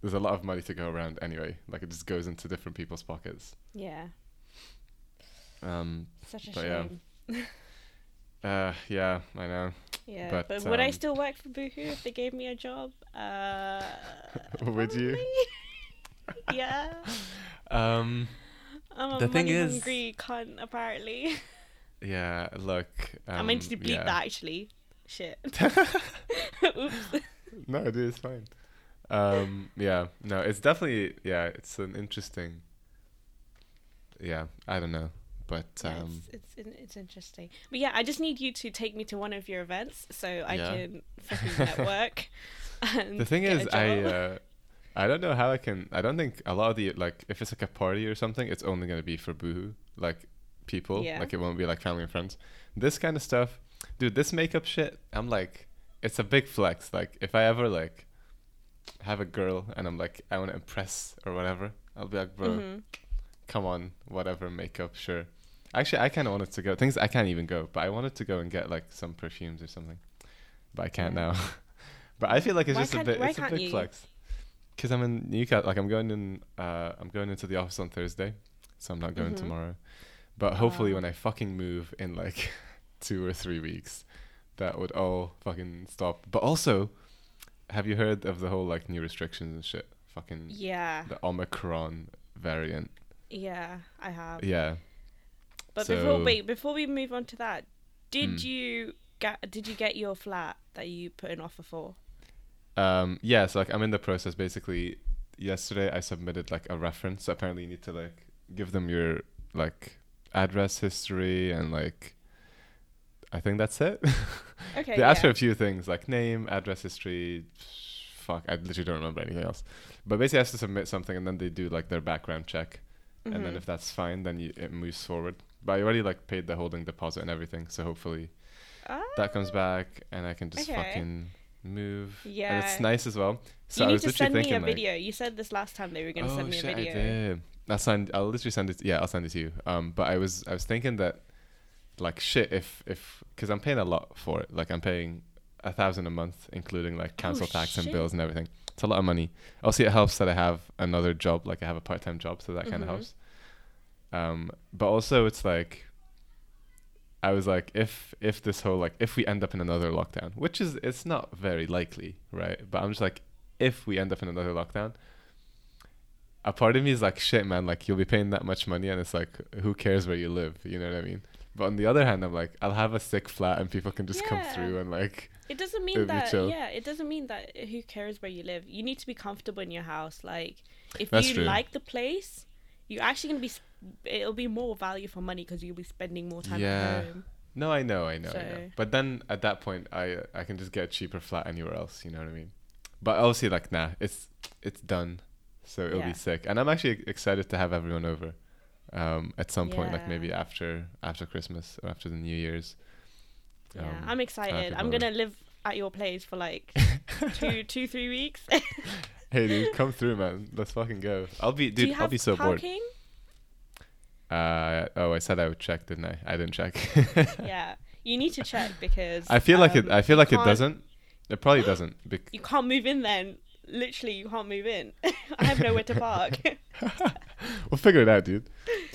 there's a lot of money to go around anyway. Like it just goes into different people's pockets. yeah, Um, such a But yeah. <laughs> uh, yeah, I know. Yeah, But, but, would I um, still work for Boohoo if they gave me a job? <laughs> Uh, Would you? <laughs> yeah, Um, I'm a The thing is- hungry cunt. Apparently, yeah, look. Um, I meant to bleep yeah. that actually. Shit. Oops. no, dude, it's fine. Um, yeah, no, it's definitely yeah, it's an interesting. Yeah, I don't know, but Yeah, um, it's, it's it's interesting. But yeah, I just need you to take me to one of your events so I Yeah. can fucking <laughs> network. The thing is, I uh, I don't know how I can. I don't think a lot of the like if it's like a party or something, it's only gonna be for boohoo like people. Yeah. Like it won't be like family and friends. This kind of stuff, dude. This makeup shit, I'm like, it's a big flex. Like if I ever like have a girl and I'm like I want to impress or whatever, I'll be like, bro, Mhm. come on, whatever makeup, sure. Actually, I kind of wanted to go. Things I can't even go, but I wanted to go and get like some perfumes or something, but I can't now. <laughs> but I feel like it's Why just a bit. It's a big you? flex. Cause I'm in Newcastle. Like I'm going in. Uh, I'm going into the office on Thursday, so I'm not going Mhm. tomorrow. But hopefully, Ah. when I fucking move in like <laughs> two or three weeks, that would all fucking stop. But also, have you heard of the whole like new restrictions and shit? Fucking Yeah, the Omicron variant. yeah, I have. Yeah. But So- before wait, before we move on to that, did Mm. you get did you get your flat that you put an offer for? Um, yeah, so like I'm in the process. Basically, yesterday I submitted like a reference. So apparently, you need to like give them your like address history and like I think that's it. <laughs> Okay. they asked for a few things like name, address history. Fuck, I literally don't remember anything else. But basically, I have to submit something, and then they do like their background check, and then Mhm. if that's fine, then you, it moves forward. But I already like paid the holding deposit and everything, so hopefully that comes Ah, back, and I can just Okay. fucking move. Yeah, and it's nice as well. So you I need to send me a like, video. You said this last time they were going to oh send me a shit, video. I did. I'll send. I'll literally send it. Yeah, I'll send it to you. Um, but I was I was thinking that, like shit, if if because I'm paying a lot for it. Like I'm paying a thousand a month, including like council tax and bills and everything. It's a lot of money. Also, it helps that I have another job. Like I have a part time job, so that kind of helps. Um, but also it's like. I was like, if if this whole like if we end up in another lockdown, which is it's not very likely, right? But I'm just like, if we end up in another lockdown, a part of me is like, shit, man, like you'll be paying that much money, and it's like, who cares where you live? You know what I mean? But on the other hand, I'm like, I'll have a sick flat, and people can just come through and like, It doesn't mean that. Yeah, it doesn't mean that. Who cares where you live? You need to be comfortable in your house. Like, if That's you true. like the place, you're actually gonna be. It'll be more value for money because you'll be spending more time Yeah. at home. no, I know, I know, I know. But then at that point, I I can just get a cheaper flat anywhere else. You know what I mean? But obviously, like, nah, it's it's done, so it'll Yeah. be sick, and I'm actually excited to have everyone over. Um, at some point, like maybe after after Christmas or after the New Year's. Yeah, Um, I'm excited. I'm gonna live at your place for like <laughs> two, two, three weeks. <laughs> Hey, dude, come through, man. Let's fucking go. I'll be, dude. I'll be so bored. Uh oh, I said I would check, didn't I? I didn't check. <laughs> yeah, you need to check because I feel like it. um, I feel like it doesn't. It probably doesn't. Bec- You can't move in then. Literally, you can't move in. <laughs> I have nowhere to park. <laughs> we'll figure it out, dude.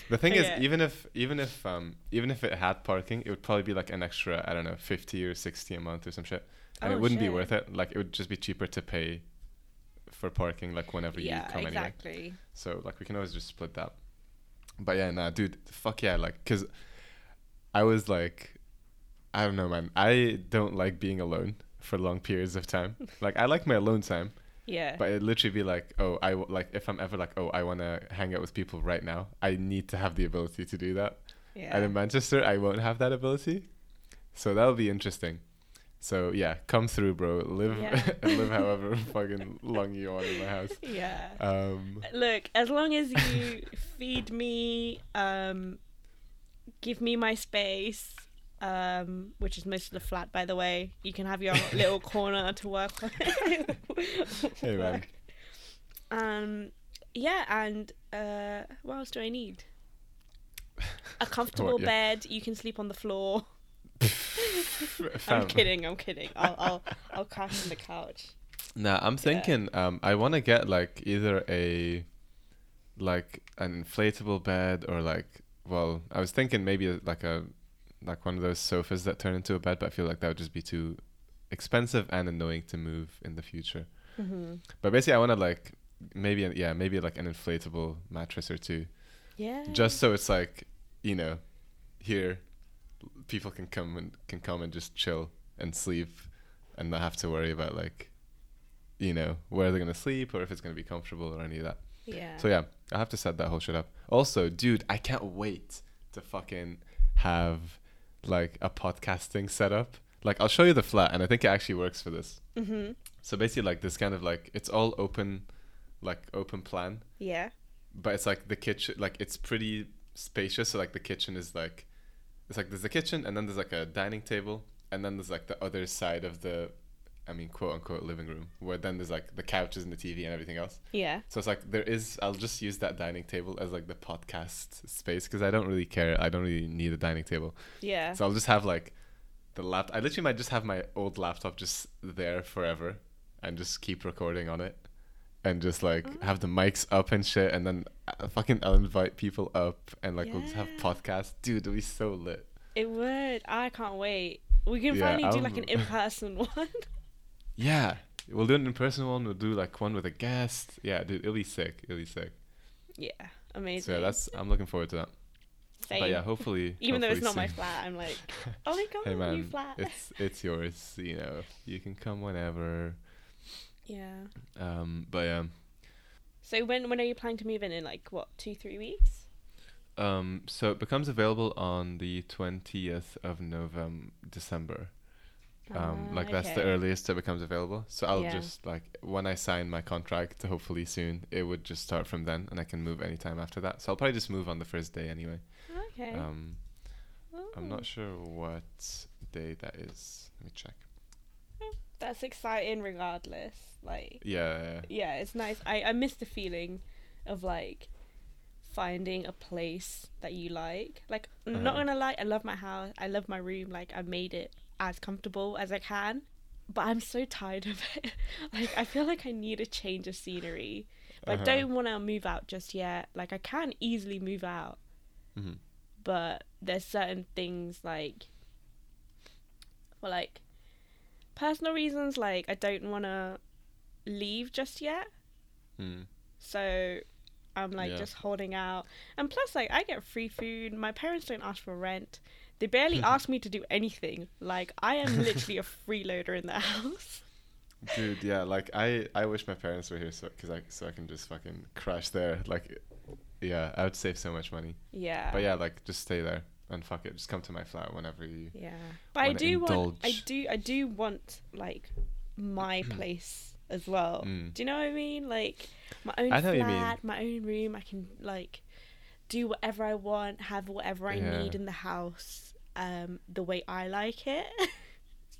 The thing Okay. is, even if even if um even if it had parking, it would probably be like an extra I don't know fifty or sixty a month or some shit, and Oh, it wouldn't be worth it. Like it would just be cheaper to pay for parking like whenever yeah, you come anyway. exactly. So like we can always just split that. But yeah, nah, dude, fuck yeah, like, cause I was like, I don't know, man. I don't like being alone for long periods of time. like I like my alone time, Yeah. but it literally be like, oh, I w- like if I'm ever like, oh, I want to hang out with people right now. I need to have the ability to do that Yeah. And in Manchester, I won't have that ability. So that'll be interesting. So yeah, come through, bro. Live Yeah. <laughs> live <laughs> however fucking long you want in my house. yeah. Um, Look, as long as you <laughs> feed me, um, give me my space, um, which is most of the flat, by the way. You can have your <laughs> little corner to work on. Man. <laughs> Um, yeah, and uh, what else do I need? A comfortable yeah. bed. You can sleep on the floor. <laughs> I'm kidding. I'm kidding. I'll I'll I'll crash on the couch. Nah, I'm thinking. Um, I want to get like either a, like an inflatable bed or like. Well, I was thinking maybe like a, like one of those sofas that turn into a bed, but I feel like that would just be too expensive and annoying to move in the future. Mm-hmm. But basically, I want to like maybe yeah maybe like an inflatable mattress or two, Yeah. just so it's like you know, here, people can come and can come and just chill and sleep, and not have to worry about like, you know, where they're gonna sleep or if it's gonna be comfortable or any of that. yeah. So yeah, I have to set that whole shit up. Also, dude, I can't wait to fucking have like a podcasting setup. Like I'll show you the flat, and I think it actually works for this. Mm-hmm. So basically, like this kind of like it's all open, like open plan, Yeah. but it's like the kitchen, like it's pretty spacious. So like the kitchen is like, it's like there's the kitchen, and then there's like a dining table, and then there's like the other side of the, I mean, quote unquote living room, where then there's like the couches and the TV and everything else. Yeah. So it's like there is. I'll just use that dining table as like the podcast space because I don't really care. I don't really need a dining table. Yeah. So I'll just have like the lap. I literally might just have my old laptop just there forever and just keep recording on it, and just like Mm. have the mics up and shit, and then uh, fucking I'll invite people up and like we'll just have Yeah. podcasts. Dude, it'll be so lit. It would. I can't wait. We can Yeah, finally do like an <laughs> in-person <laughs> one. Yeah, we'll do an in-person one. We'll do like one with a guest. Yeah, dude, it'll be sick. It'll be sick. yeah. So Amazing. yeah, that's. I'm looking forward to that. Same. But yeah, hopefully. <laughs> Even though it's not hopefully my flat, I'm like, <laughs> oh my god, hey new flat. it's it's yours. You know, you can come whenever. yeah. Um, but yeah, So when when are you planning to move in? In like what, two, three weeks? um, so it becomes available on the twentieth of November, December. Um, Ah, like that's the earliest it becomes available. So I'll Yeah. just like when I sign my contract, hopefully soon, it would just start from then, and I can move anytime after that. So I'll probably just move on the first day anyway. Okay. Um, I'm Oh, not sure what day that is. Let me check. That's exciting, regardless. Like, Yeah, yeah, yeah, it's nice. I I miss the feeling of like finding a place that you like. Like, I'm not Uh-huh. gonna lie, I love my house. I love my room. Like, I made it as comfortable as I can. But I'm so tired of it. <laughs> like, I feel like I need a change of scenery. But Uh-huh. I don't want to move out just yet. Like, I can easily move out. Mhm. But there's certain things like, for like personal reasons, like I don't want to leave just yet. Mm. So I'm like Yeah. just holding out. And plus, like, I get free food. My parents don't ask for rent. They barely ask me to do anything. Like, I am literally a <laughs> freeloader in the house. Dude, yeah, like I, I wish my parents were here so, cause I, so I can just fucking crash there. Like, yeah, I would save so much money. Yeah. But yeah, like just stay there and fuck it, just come to my flat whenever you. Yeah. But I do want. I do. I do want like my <clears throat> place as well. Mm. Do you know what I mean? Like my own I know what you flat, my own room. I can like do whatever I want, have whatever I Yeah. need in the house, um, the way I like it. <laughs>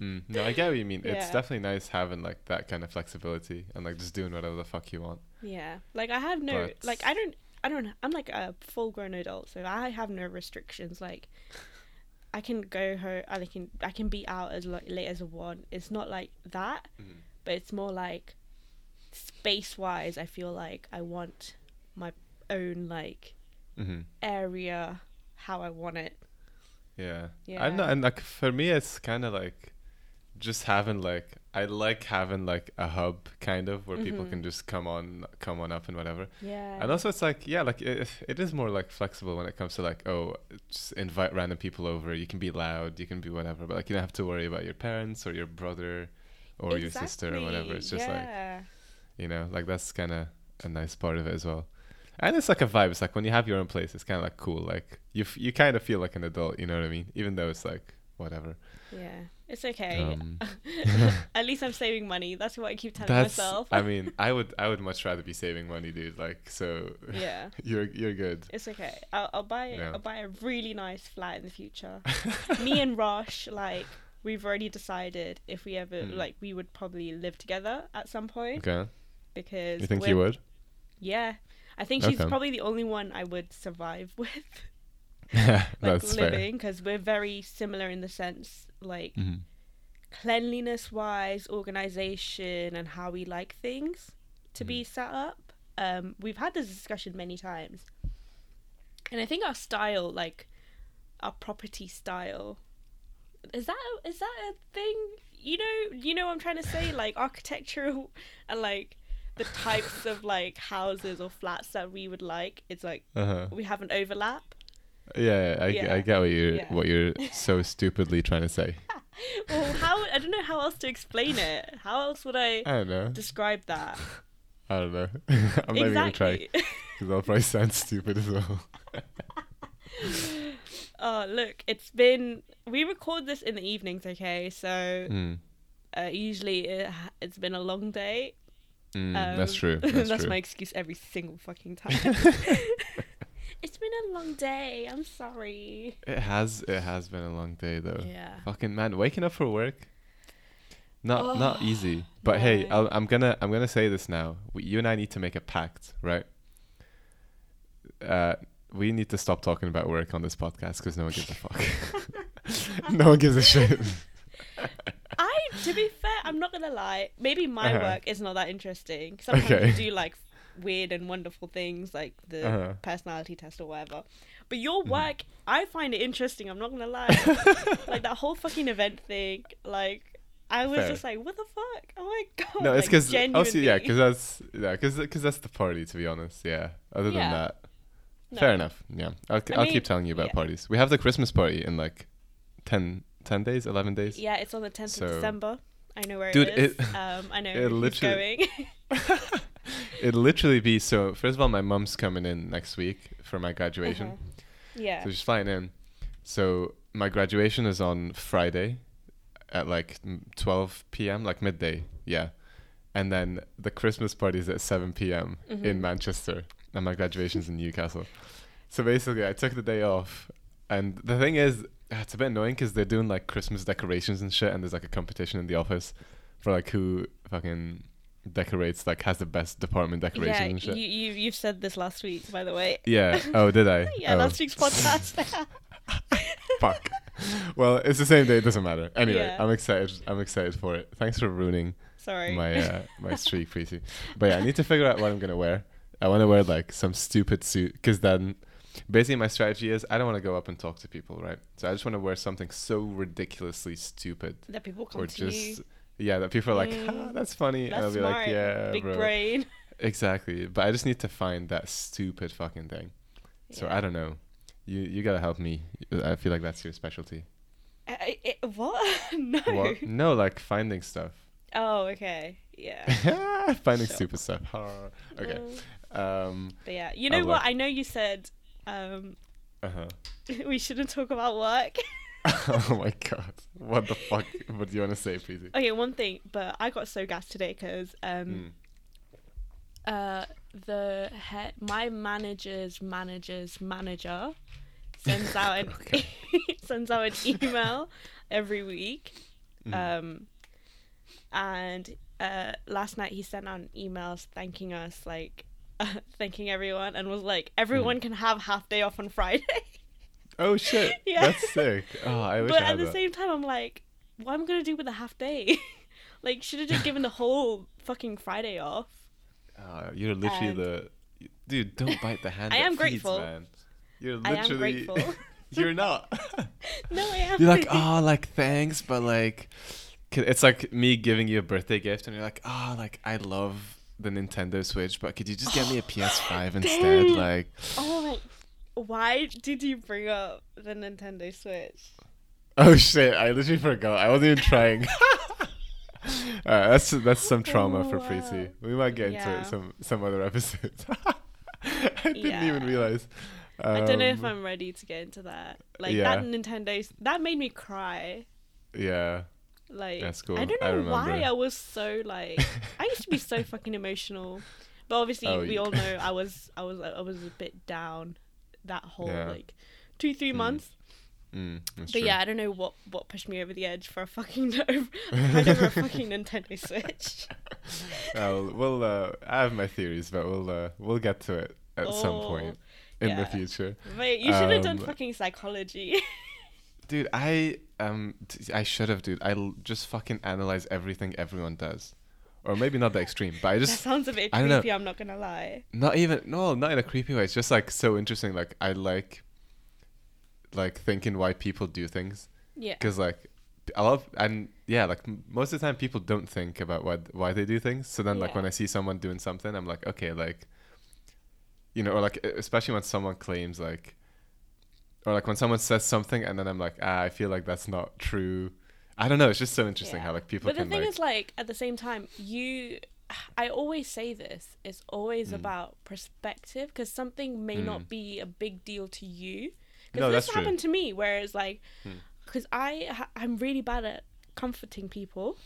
Mm. No, I get what you mean. It's definitely nice having like that kind of flexibility and like just doing whatever the fuck you want. yeah. Like I have no. But- Like I don't. I don't. I'm like a full grown adult, so I have no restrictions. Like. I can go home. I can I can be out as like late as I want. It's not like that. Mm. but it's more like space wise i feel like i want my own like Mm-hmm. area how i want it Yeah. yeah I know, and like for me, it's kind of like just having like I like having like a hub kind of where people Mhm. can just come on, come on up and whatever. yeah And also, it's like yeah, like it, it is more like flexible when it comes to like oh, just invite random people over. You can be loud, you can be whatever, but like you don't have to worry about your parents or your brother or your sister or whatever. It's just like you know, like that's kind of a nice part of it as well. And it's like a vibe. It's like when you have your own place, it's kind of like cool. Like you, f- you kind of feel like an adult. You know what I mean? Even though it's like whatever. Yeah, it's okay. Um, <laughs> <laughs> At least I'm saving money. That's what I keep telling That's. myself. I mean, <laughs> I would, I would much rather be saving money, dude. Like, so yeah, you're, you're good. it's okay. I'll, I'll buy Yeah. I'll buy a really nice flat in the future. Me and Rosh, like, we've already decided if we ever Mm. like we would probably live together at some point Okay. because You think you would? Yeah, I think she's Okay. probably the only one I would survive <laughs> with. <laughs> Yeah, like that's living because we're very similar in the sense like Mhm. cleanliness wise organization and how we like things to be Mm-hmm. set up um we've had this discussion many times and i think our style like our property style is that a, is that a thing you know you know what i'm trying to say <sighs> like architectural and <laughs> like the types of like houses or flats that we would like it's like Uh-huh. we have an overlap Yeah, I, Yeah. I get what you're, Yeah. what you're so <laughs> stupidly trying to say. <laughs> well how i don't know how else to explain it how else would i I don't know. describe that <laughs> I don't know. I'm not even gonna try because I'll probably sound stupid as well. oh look it's been we record this in the evenings okay so Mm. uh, usually it, it's been a long day Mm, Um, that's true. <laughs> That's, that's true. my excuse every single fucking <laughs> time <laughs> it's been a long day i'm sorry It has it has been a long day though. yeah Fucking man, waking up for work. Not not Oh, easy. But hey. I'll, I'm gonna I'm gonna say this now. You and I need to make a pact, right? Uh, we need to stop talking about work on this podcast because no one gives a fuck. no one gives a shit. I to be fair i'm not gonna lie maybe my Uh-huh. work is not that interesting sometimes Okay. you do like weird and wonderful things like the Uh-huh. personality test or whatever but your Mhm. work i find it interesting i'm not gonna lie <laughs> like that whole fucking event thing like i was Fair. just like what the fuck oh my <laughs> god no, it's like, because also yeah, because that's yeah, because because that's the party. To be honest, yeah. Other than Yeah. that, No. fair enough. Yeah, I'll, I'll mean, keep telling you about yeah. parties. We have the Christmas party in like 10, 10 days, eleven days. yeah it's on the 10th So- of december i know where Dude, it is it- <laughs> um i know it literally- going <laughs> <laughs> It'd literally be so. First of all, my mum's coming in next week for my graduation, Uh-huh. yeah so she's flying in. So my graduation is on Friday, at like twelve p.m., like midday. Yeah, and then the Christmas party is at seven p.m. in Mhm. Manchester, and my graduation's in Newcastle. So basically, I took the day off, and the thing is, <sighs> it's a bit annoying because they're doing like Christmas decorations and shit, and there's like a competition in the office for like who fucking decorates like has the best department decorations yeah and shit. you, you you've said this last week by the way yeah. <laughs> Oh, did I? yeah oh, last week's podcast <laughs> <laughs> Fuck. Well, it's the same day. It doesn't matter. Anyway, Yeah. I'm excited. I'm excited for it. Thanks for ruining sorry my uh, my streak, Preeti. But yeah, I need to figure out what I'm gonna wear. I want to wear like some stupid suit because then, basically, my strategy is I don't want to go up and talk to people, right? So I just want to wear something so ridiculously stupid, that people come or to just you yeah, that people are like, Mm. ah, that's funny, and I'll be smart like, yeah, big bro, brain <laughs> exactly. But I just need to find that stupid fucking thing. So I don't know. You you gotta help me. I feel like that's your specialty. I, I, what? <laughs> no. What? No, like finding stuff. Oh, okay. Yeah. <laughs> finding Sure. stupid stuff. okay. Um, Um. but yeah, you know I'll what? look. I know you said um, Uh huh. <laughs> we shouldn't talk about work. <laughs> <laughs> oh my god. What the fuck? What do you want to say, please? okay, one thing, but I got so gassed today because um, Mm. uh, the head, my manager's manager's manager sends out an Okay. sends out an email every week. Mm. Um, and uh, last night he sent out an emails thanking us, like <laughs> thanking everyone, and was like, Hmm. everyone can have half day off on Friday. <laughs> oh shit. <laughs> Yeah. That's sick. Oh, I wish but I at the that. same time, I'm like, what am I gonna do with a half day? like, should have just given the whole fucking Friday off. Oh, you're literally And- the dude. Don't bite the hand. I am feeds, grateful. man. You're I am literally. grateful. you're not. no, I am. You're like, oh, like thanks, but like, it's like me giving you a birthday gift, and you're like, oh, like I love the Nintendo Switch, but could you just get me a <gasps> PS5 instead? Like, Oh my. Why did you bring up the Nintendo Switch? oh shit, I literally forgot. I wasn't even trying. <laughs> <laughs> That's that's some trauma Oh, for. Preeti. We might get into it some some other episodes. <laughs> I didn't even Yeah. realize. I don't know if Um, I'm ready to get into that. Like yeah. that Nintendo that made me cry. Yeah. Like That's cool. I don't I know why. I was so like I used to be so <laughs> fucking emotional. But obviously Oh, we all know <laughs> I was I was I was a bit down that whole Yeah. like two, three Mm, months. Mm, But true. yeah, I don't know what what pushed me over the edge for a fucking cried <laughs> over a fucking Nintendo Switch. Well, we'll. Uh, I have my theories, but we'll. Uh, we'll get to it at some Oh, point in the future. Wait, you should have done Um, fucking psychology. Dude, I um, I should have, dude. I l- just fucking analyze everything everyone does, or maybe not the extreme, but I just that sounds a bit I don't know. creepy, I'm not gonna lie. not even no, not in a creepy way. It's just like so interesting. Like I like, like thinking why people do things, Yeah. because like I love and yeah, like m- most of the time people don't think about why why they do things. So then like Yeah. when I see someone doing something, I'm like, okay, like, you know, or like especially when someone claims like, or like when someone says something and then I'm like, ah, I feel like that's not true. I don't know. It's just so interesting how like people But the can thing like, is, like, at the same time, you. I always say this. It's always Mm. about perspective because something may Mm. not be a big deal to you. No, Because that's this true. happened to me, where it's like, Mm. because I I'm really bad at comforting people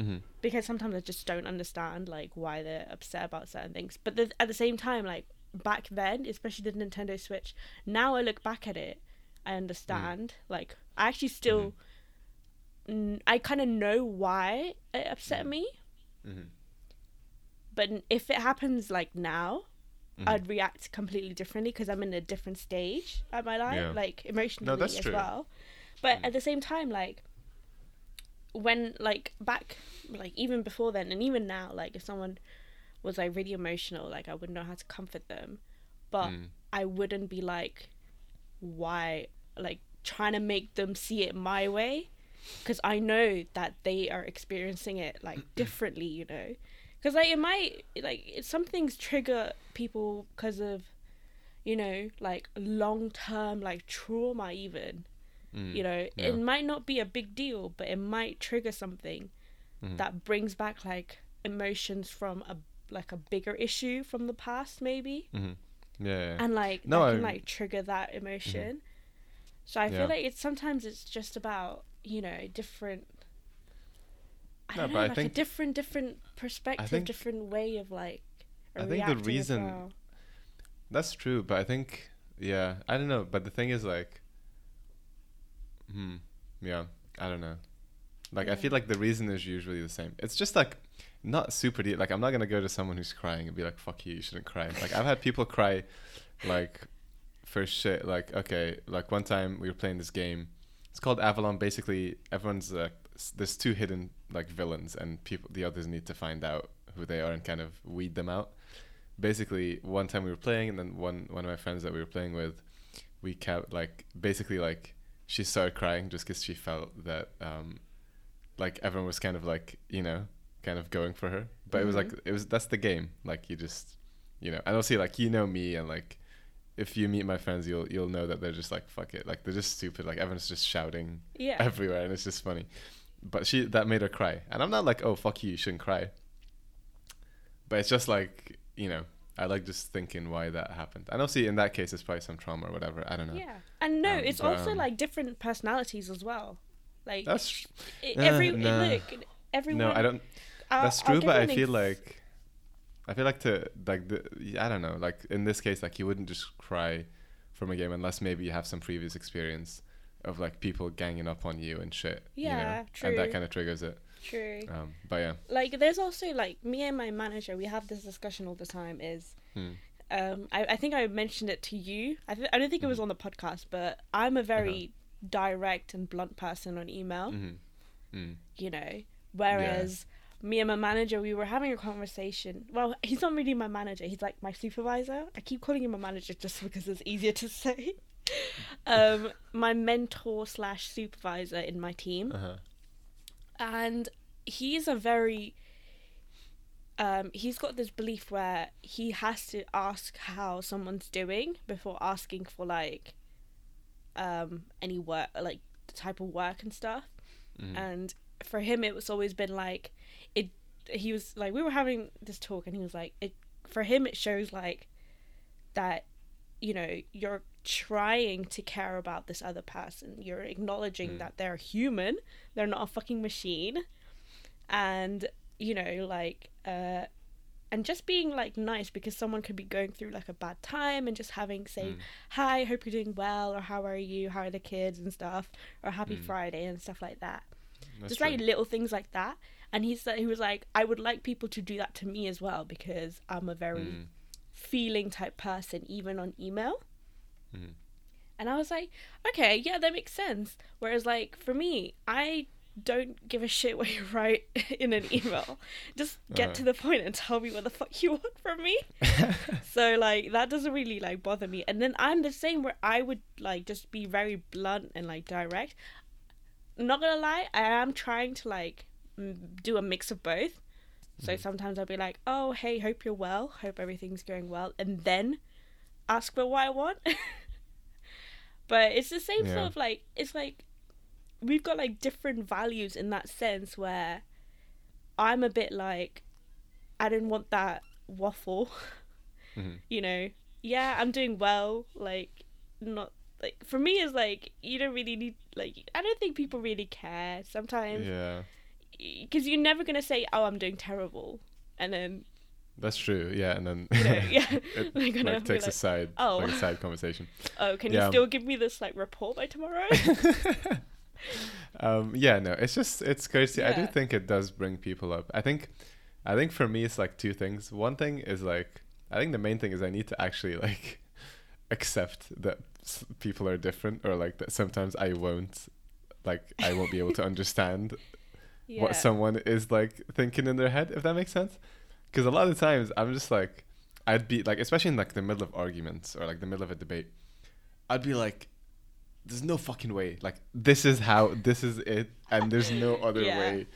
Mhm. because sometimes I just don't understand like why they're upset about certain things. But the, at the same time, like back then, especially the Nintendo Switch, now I look back at it, I understand. Like I actually still, n- I kind of know why it upset me. Mhm. But if it happens like now, Mhm. I'd react completely differently because I'm in a different stage at my life, Yeah. like emotionally that's as true. well. But Mm. at the same time, like when like back like even before then and even now, like if someone was like really emotional, like I wouldn't know how to comfort them. But Mm. I wouldn't be like why like trying to make them see it my way because I know that they are experiencing it like <clears throat> differently, you know. Because like it might like some things trigger people because of you know like long term like trauma even. Mm. You know, Yeah. it might not be a big deal, but it might trigger something Mhm. that brings back like emotions from a like a bigger issue from the past maybe Mhm. Yeah, yeah. and like No, that can like trigger that emotion. So I Yeah. feel like it's sometimes it's just about you know different. I No, don't know, like think- a different, different perspective, think- different way of like. I think the reason- well. That's true, but I think yeah, I don't know, but the thing is like hmm, yeah, I don't know. Like I feel like the reason is usually the same. It's just like not super deep. Like I'm not gonna go to someone who's crying and be like, "Fuck you, you shouldn't cry." Like I've had people cry, like for shit. Like okay, like one time we were playing this game. It's called Avalon. Basically, everyone's s- there's two hidden like villains, and people the others need to find out who they are and kind of weed them out. Basically, one time we were playing, and then one one of my friends that we were playing with, we kept like basically like she started crying just because she felt that um like everyone was kind of like you know kind of going for her. But it was like it was that's the game. Like you just you know and also like you know me and like if you meet my friends you'll you'll know that they're just like fuck it. Like they're just stupid. Like everyone's just shouting Yeah. everywhere and it's just funny. But she that made her cry. And i'm not like oh fuck you you shouldn't cry. But it's just like you know i like just thinking why that happened. And obviously in that case it's probably some trauma or whatever. I don't know. Yeah, and no, Um, it's but, also um, like different personalities as well. Like that's uh, every nah. look, everyone. no i don't I'll- That's true, but I an feel like I feel like to like the I don't know like in this case like you wouldn't just cry from a game unless maybe you have some previous experience of like people ganging up on you and shit. you know? Yeah, And that kind of triggers it. true. Um, but yeah. like there's also like me and my manager we have this discussion all the time is Hmm. um i, I think i mentioned it to you I, th- I don't think it was on the podcast but i'm a very direct and blunt person on email hmm Mm. you know whereas me and my manager we were having a conversation. Well he's not really my manager. He's like my supervisor. I keep calling him my manager just because it's easier to say. <laughs> Um my mentor slash supervisor in my team. Uh-huh. and he's a very um he's got this belief where he has to ask how someone's doing before asking for like um any work like the type of work and stuff. Mhm. and for him it was always been like he was like we were having this talk and he was like it for him it shows like that you know you're trying to care about this other person you're acknowledging Mm. that they're human they're not a fucking machine and you know like uh and just being like nice because someone could be going through like a bad time and just having saying Mm. hi hope you're doing well or how are you how are the kids and stuff or happy Mm. friday and stuff like that That's just true. like little things like that and he said he was like i would like people to do that to me as well because i'm a very Mm. feeling type person even on email Mhm. and i was like okay yeah that makes sense whereas like for me i don't give a shit what you <laughs> write in an email just get Uh-huh. to the point and tell me what the fuck you want from me <laughs> so like that doesn't really like bother me and then i'm the same where i would like just be very blunt and like direct not gonna lie i am trying to like do a mix of both. So Mhm. sometimes i'll be like oh hey hope you're well. Hope everything's going well and then ask for what i want. <laughs> But it's the same Yeah. sort of like it's like we've got like different values in that sense where i'm a bit like i didn't want that waffle. <laughs> Mhm. you know? Yeah i'm doing well like not like for me it's like you don't really need like i don't think people really care sometimes. Yeah because you're never gonna say oh i'm doing terrible and then that's true yeah and then you know yeah. <laughs> it like takes a side "Oh." like a side conversation. <laughs> Oh can Yeah. you still give me this like report by tomorrow? <laughs> Um yeah no it's just it's crazy. I do think it does bring people up. I think i think for me it's like two things. One thing is like i think the main thing is i need to actually like accept that people are different or like that sometimes i won't like i won't be able to understand yeah. what someone is like thinking in their head if that makes sense. Because a lot of times i'm just like i'd be like especially in like the middle of arguments or like the middle of a debate i'd be like there's no fucking way. Like this is how this is it and there's no <laughs> other Yeah. way.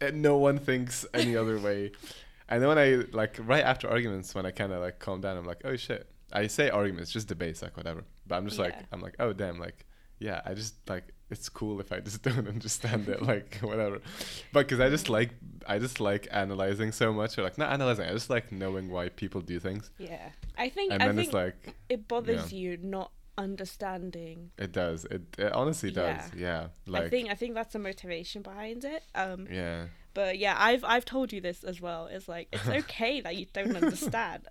And no one thinks any other way. And then when i like right after arguments when i kind of like calm down i'm like oh shit. I say arguments just debates like whatever. But i'm just like i'm like oh damn like yeah i just like it's cool if i just <laughs> don't understand it like whatever. But because i just like i just like analyzing so much or like not analyzing i just like knowing why people do things. Yeah i think and i then think it's like it bothers you not understanding. It does. It, it honestly does. Yeah, like i think i think that's the motivation behind it um yeah. but yeah i've i've told you this as well. It's like it's <laughs> okay that you don't <laughs> understand.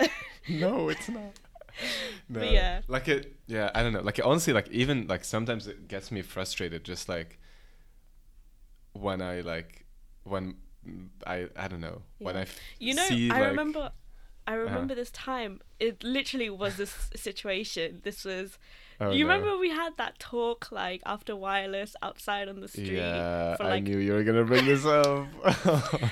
No it's not <laughs> no But yeah. like it yeah i don't know like it honestly like even like sometimes it gets me frustrated just like when i like when i i don't know when Yeah. i f- You know, see, I like- remember, I uh-huh. remember this time. It literally was this situation. This was. oh, you no. remember we had that talk like after wireless outside on the street yeah for i knew you were gonna bring this up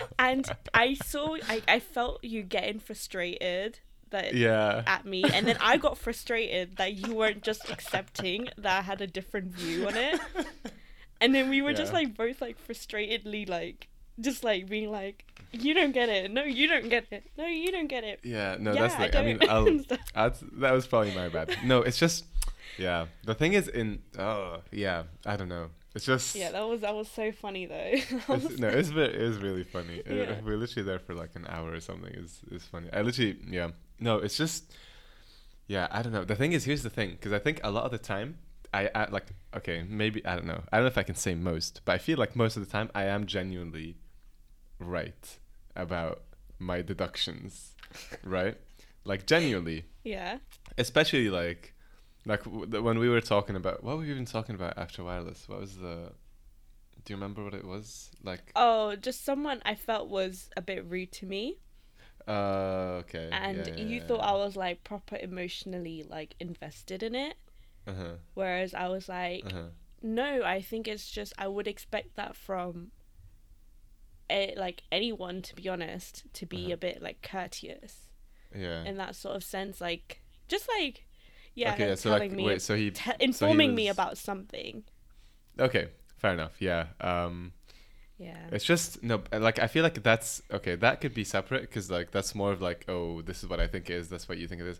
<laughs> and <laughs> I saw, I, I felt you getting frustrated that yeah. at me, and then I got frustrated that you weren't just accepting that I had a different view on it, and then we were just like both like frustratedly like just like being like, you don't get it, no, you don't get it, no, you don't get it. yeah no Yeah, that's like i, mean I'll, <laughs> that's, that was probably my bad. No it's just yeah. The thing is in oh yeah i don't know it's just Yeah, that was that was so funny though. <laughs> It's, no, it's ve- it's really funny. <laughs> Yeah. we're literally there for like an hour or something. It's it's funny. I literally yeah. No, it's just yeah. I don't know. The thing is, here's the thing, because I think a lot of the time I, I like okay maybe I don't know. I don't know if I can say most, but I feel like most of the time I am genuinely right about my deductions, <laughs> right? Like genuinely, yeah. especially like like w- when we were talking about what were we even talking about after wireless? What was the do you remember what it was? Like Oh, just someone I felt was a bit rude to me, uh okay. and yeah, yeah, you yeah, thought I was like proper emotionally like invested in it, Uh-huh. whereas I was like, Uh-huh. no, I think it's just I would expect that from, a, like anyone to be honest, to be Uh-huh. a bit like courteous Yeah. in that sort of sense, like just like, yeah, okay, yeah, so like me, wait, so he te- informing me was- about something. Okay, fair enough. Yeah. Um Yeah. it's just no like I feel like that's okay, that could be separate because like that's more of like oh, this is what I think it is, that's what you think it is.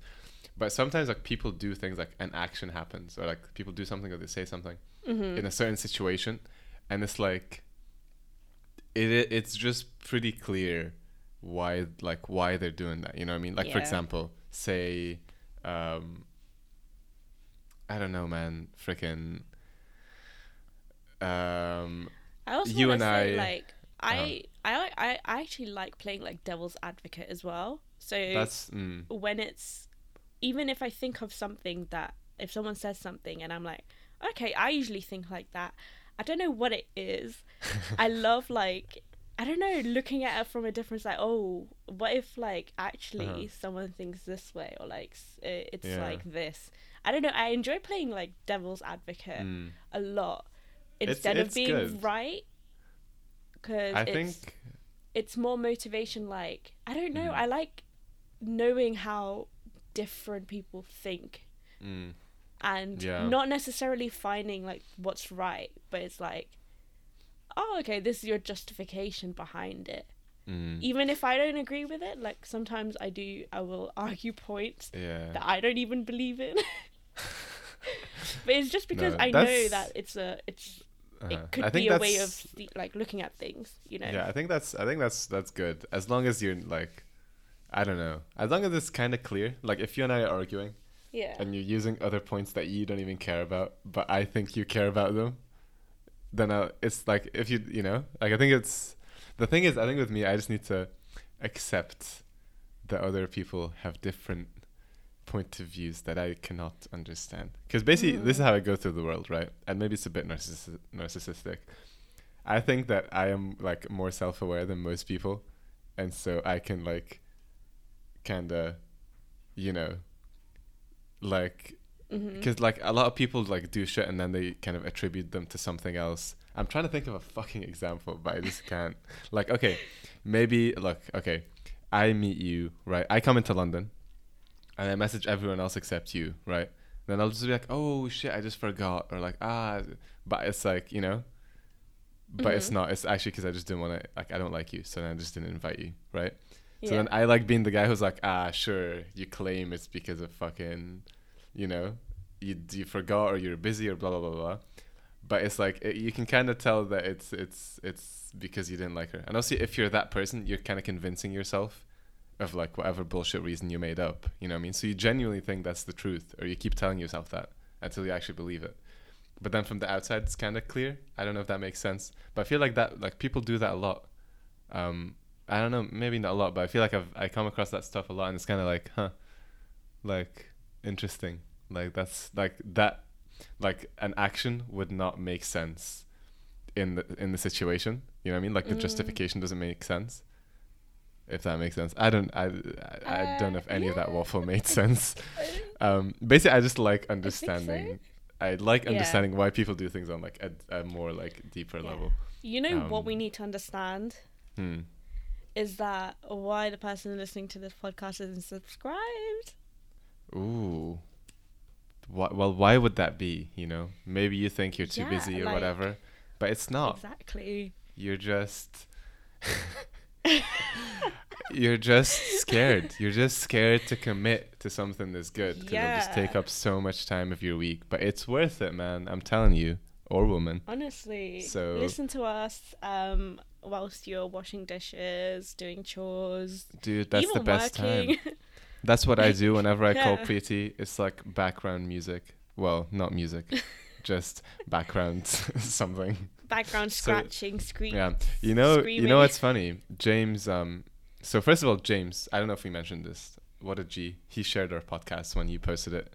But sometimes like people do things like an action happens or like people do something or they say something hmm in a certain situation and it's like it i- it's just pretty clear why like why they're doing that you know what i mean like for example say um, I don't know, man. Freaking. Um, I also You and say I- like I, I I I actually like playing like devil's advocate as well. So that's mm, when it's even if I think of something that if someone says something and I'm like, okay, I usually think like that. I don't know what it is. <laughs> I love like I don't know looking at it from a different side. Oh, what if like actually Uh-huh. someone thinks this way or like uh, it's Yeah. like this. I don't know. I enjoy playing like devil's advocate mm. a lot instead it's of being good. right because I it's think it's more motivation like i don't know Mhm. i like knowing how different people think mm, and Yeah. not necessarily finding like what's right but it's like oh okay this is your justification behind it mm, even if i don't agree with it like sometimes i do i will <laughs> argue points yeah. that i don't even believe in <laughs> <laughs> but it's just because No, i know that it's a it's uh-huh. it could be a way of like looking at things you know Yeah, I think that's I think that's that's good. As long as you're like I don't know. As long as it's kind of clear. Like if you and I are arguing yeah and you're using other points that you don't even care about, but I think you care about them, then uh, it's like if you you know, like I think it's the thing is I think with me I just need to accept that other people have different point of views that I cannot understand. Because basically, this is Mm. how I go through the world, right? And maybe it's a bit narcissi- narcissistic. I think that I am like more self-aware than most people, and so I can like, kind of, you know, like hmm because like a lot of people like do shit and then they kind of attribute them to something else. I'm trying to think of a fucking example, but I just <laughs> can't. Like, okay, maybe look, okay, I meet you, right? I come into London, and I message everyone else except you, right? Then I'll just be like, oh shit, I just forgot, or like ah, but it's like you know, but it's Mhm. not. It's actually because I just didn't want to. Like, I don't like you, so then I just didn't invite you, right? yeah. So then I like being the guy who's like, ah, sure, you claim it's because of fucking, you know, you you forgot or you're busy or blah blah blah blah. But it's like it, you can kind of tell that it's it's it's because you didn't like her. And also, if you're that person, you're kind of convincing yourself of like whatever bullshit reason you made up. You know what I mean? So you genuinely think that's the truth, or you keep telling yourself that until you actually believe it. But then from the outside, it's kind of clear. I don't know if that makes sense, but I feel like that like people do that a lot. Um, I don't know, maybe not a lot, but I feel like I've I come across that stuff a lot, and it's kind of like, huh, like interesting. Like that's like that, like an action would not make sense in the in the situation. You know what I mean? Like the Mm. justification doesn't make sense. If that makes sense, I don't. I I, I don't know if any of that Uh, waffle <laughs> made sense. Um, basically, I just like understanding. I like Yeah. understanding why people do things on like a, a more like deeper Yeah. level. You know what we Um, need to understand Hmm. is that why the person listening to this podcast isn't subscribed. Ooh. Why, well, why would that be? You know, maybe you think you're too Yeah, busy or like- whatever, but it's not. Exactly. You're just. <laughs> <laughs> you're just scared. You're just scared to commit to something that's good because it'll just take up so much time of your week. But it's worth it, man. I'm telling you, or woman. Honestly, So- listen to us um, whilst you're washing dishes, doing chores, Dude, that's the best working. time. <laughs> That's what I do whenever I call <laughs> Yeah. Preeti. It's like background music. Well, not music, <laughs> just background something. Background So- scratching, scream. Yeah, you know, you know what's funny? James. Um, so first of all, James. I don't know if we mentioned this. What a G. He shared our podcast when you posted it.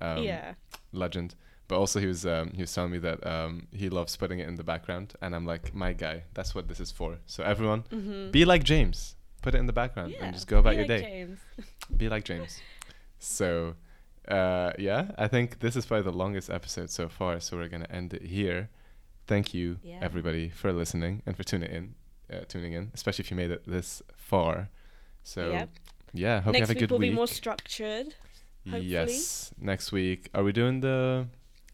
Um, yeah. Legend. But also, he was um, he was telling me that um, he loves putting it in the background, and I'm like, my guy. That's what this is for. So everyone, Mm-hmm. be like James. Put it in the background yeah. and just go about be your like day. James. Be like James. So, uh, yeah, I think this is probably the longest episode so far. So we're gonna end it here. Thank you, Yeah. everybody, for listening and for tuning in, uh, tuning in, especially if you made it this far. So, Yep. yeah, hope Next you have a week good will week. be more structured. hopefully. yes, next week. Are we doing the?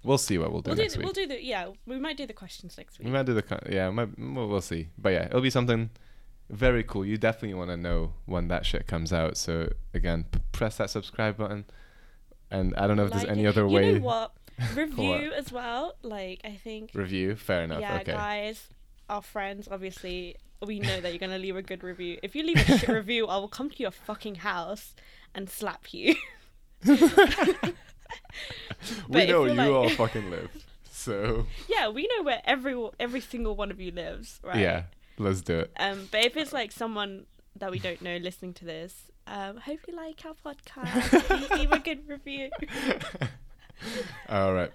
We'll see what we'll do We'll do, next the, week. we'll do the yeah. We might do the questions next week. We might do the yeah, might, we'll, we'll see. But yeah, it'll be something very cool. You definitely want to know when that shit comes out. So again, p- press that subscribe button. And I don't know if Like there's any it. other you way. know what? <laughs> Review as well. Like I think. Review, fair enough. yeah, okay. guys, our friends. Obviously, we know that you're gonna leave a good review. If you leave a shit <laughs> review, I will come to your fucking house and slap you. <laughs> we know you you're all <laughs> fucking live. So yeah, we know where every every single one of you lives, right? yeah, let's do it. Um, but if it's like someone that we don't know listening to this, um, hope you like our podcast. Please leave a good review. All right.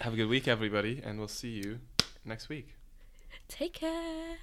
Have a good week, everybody, and we'll see you next week. Take care.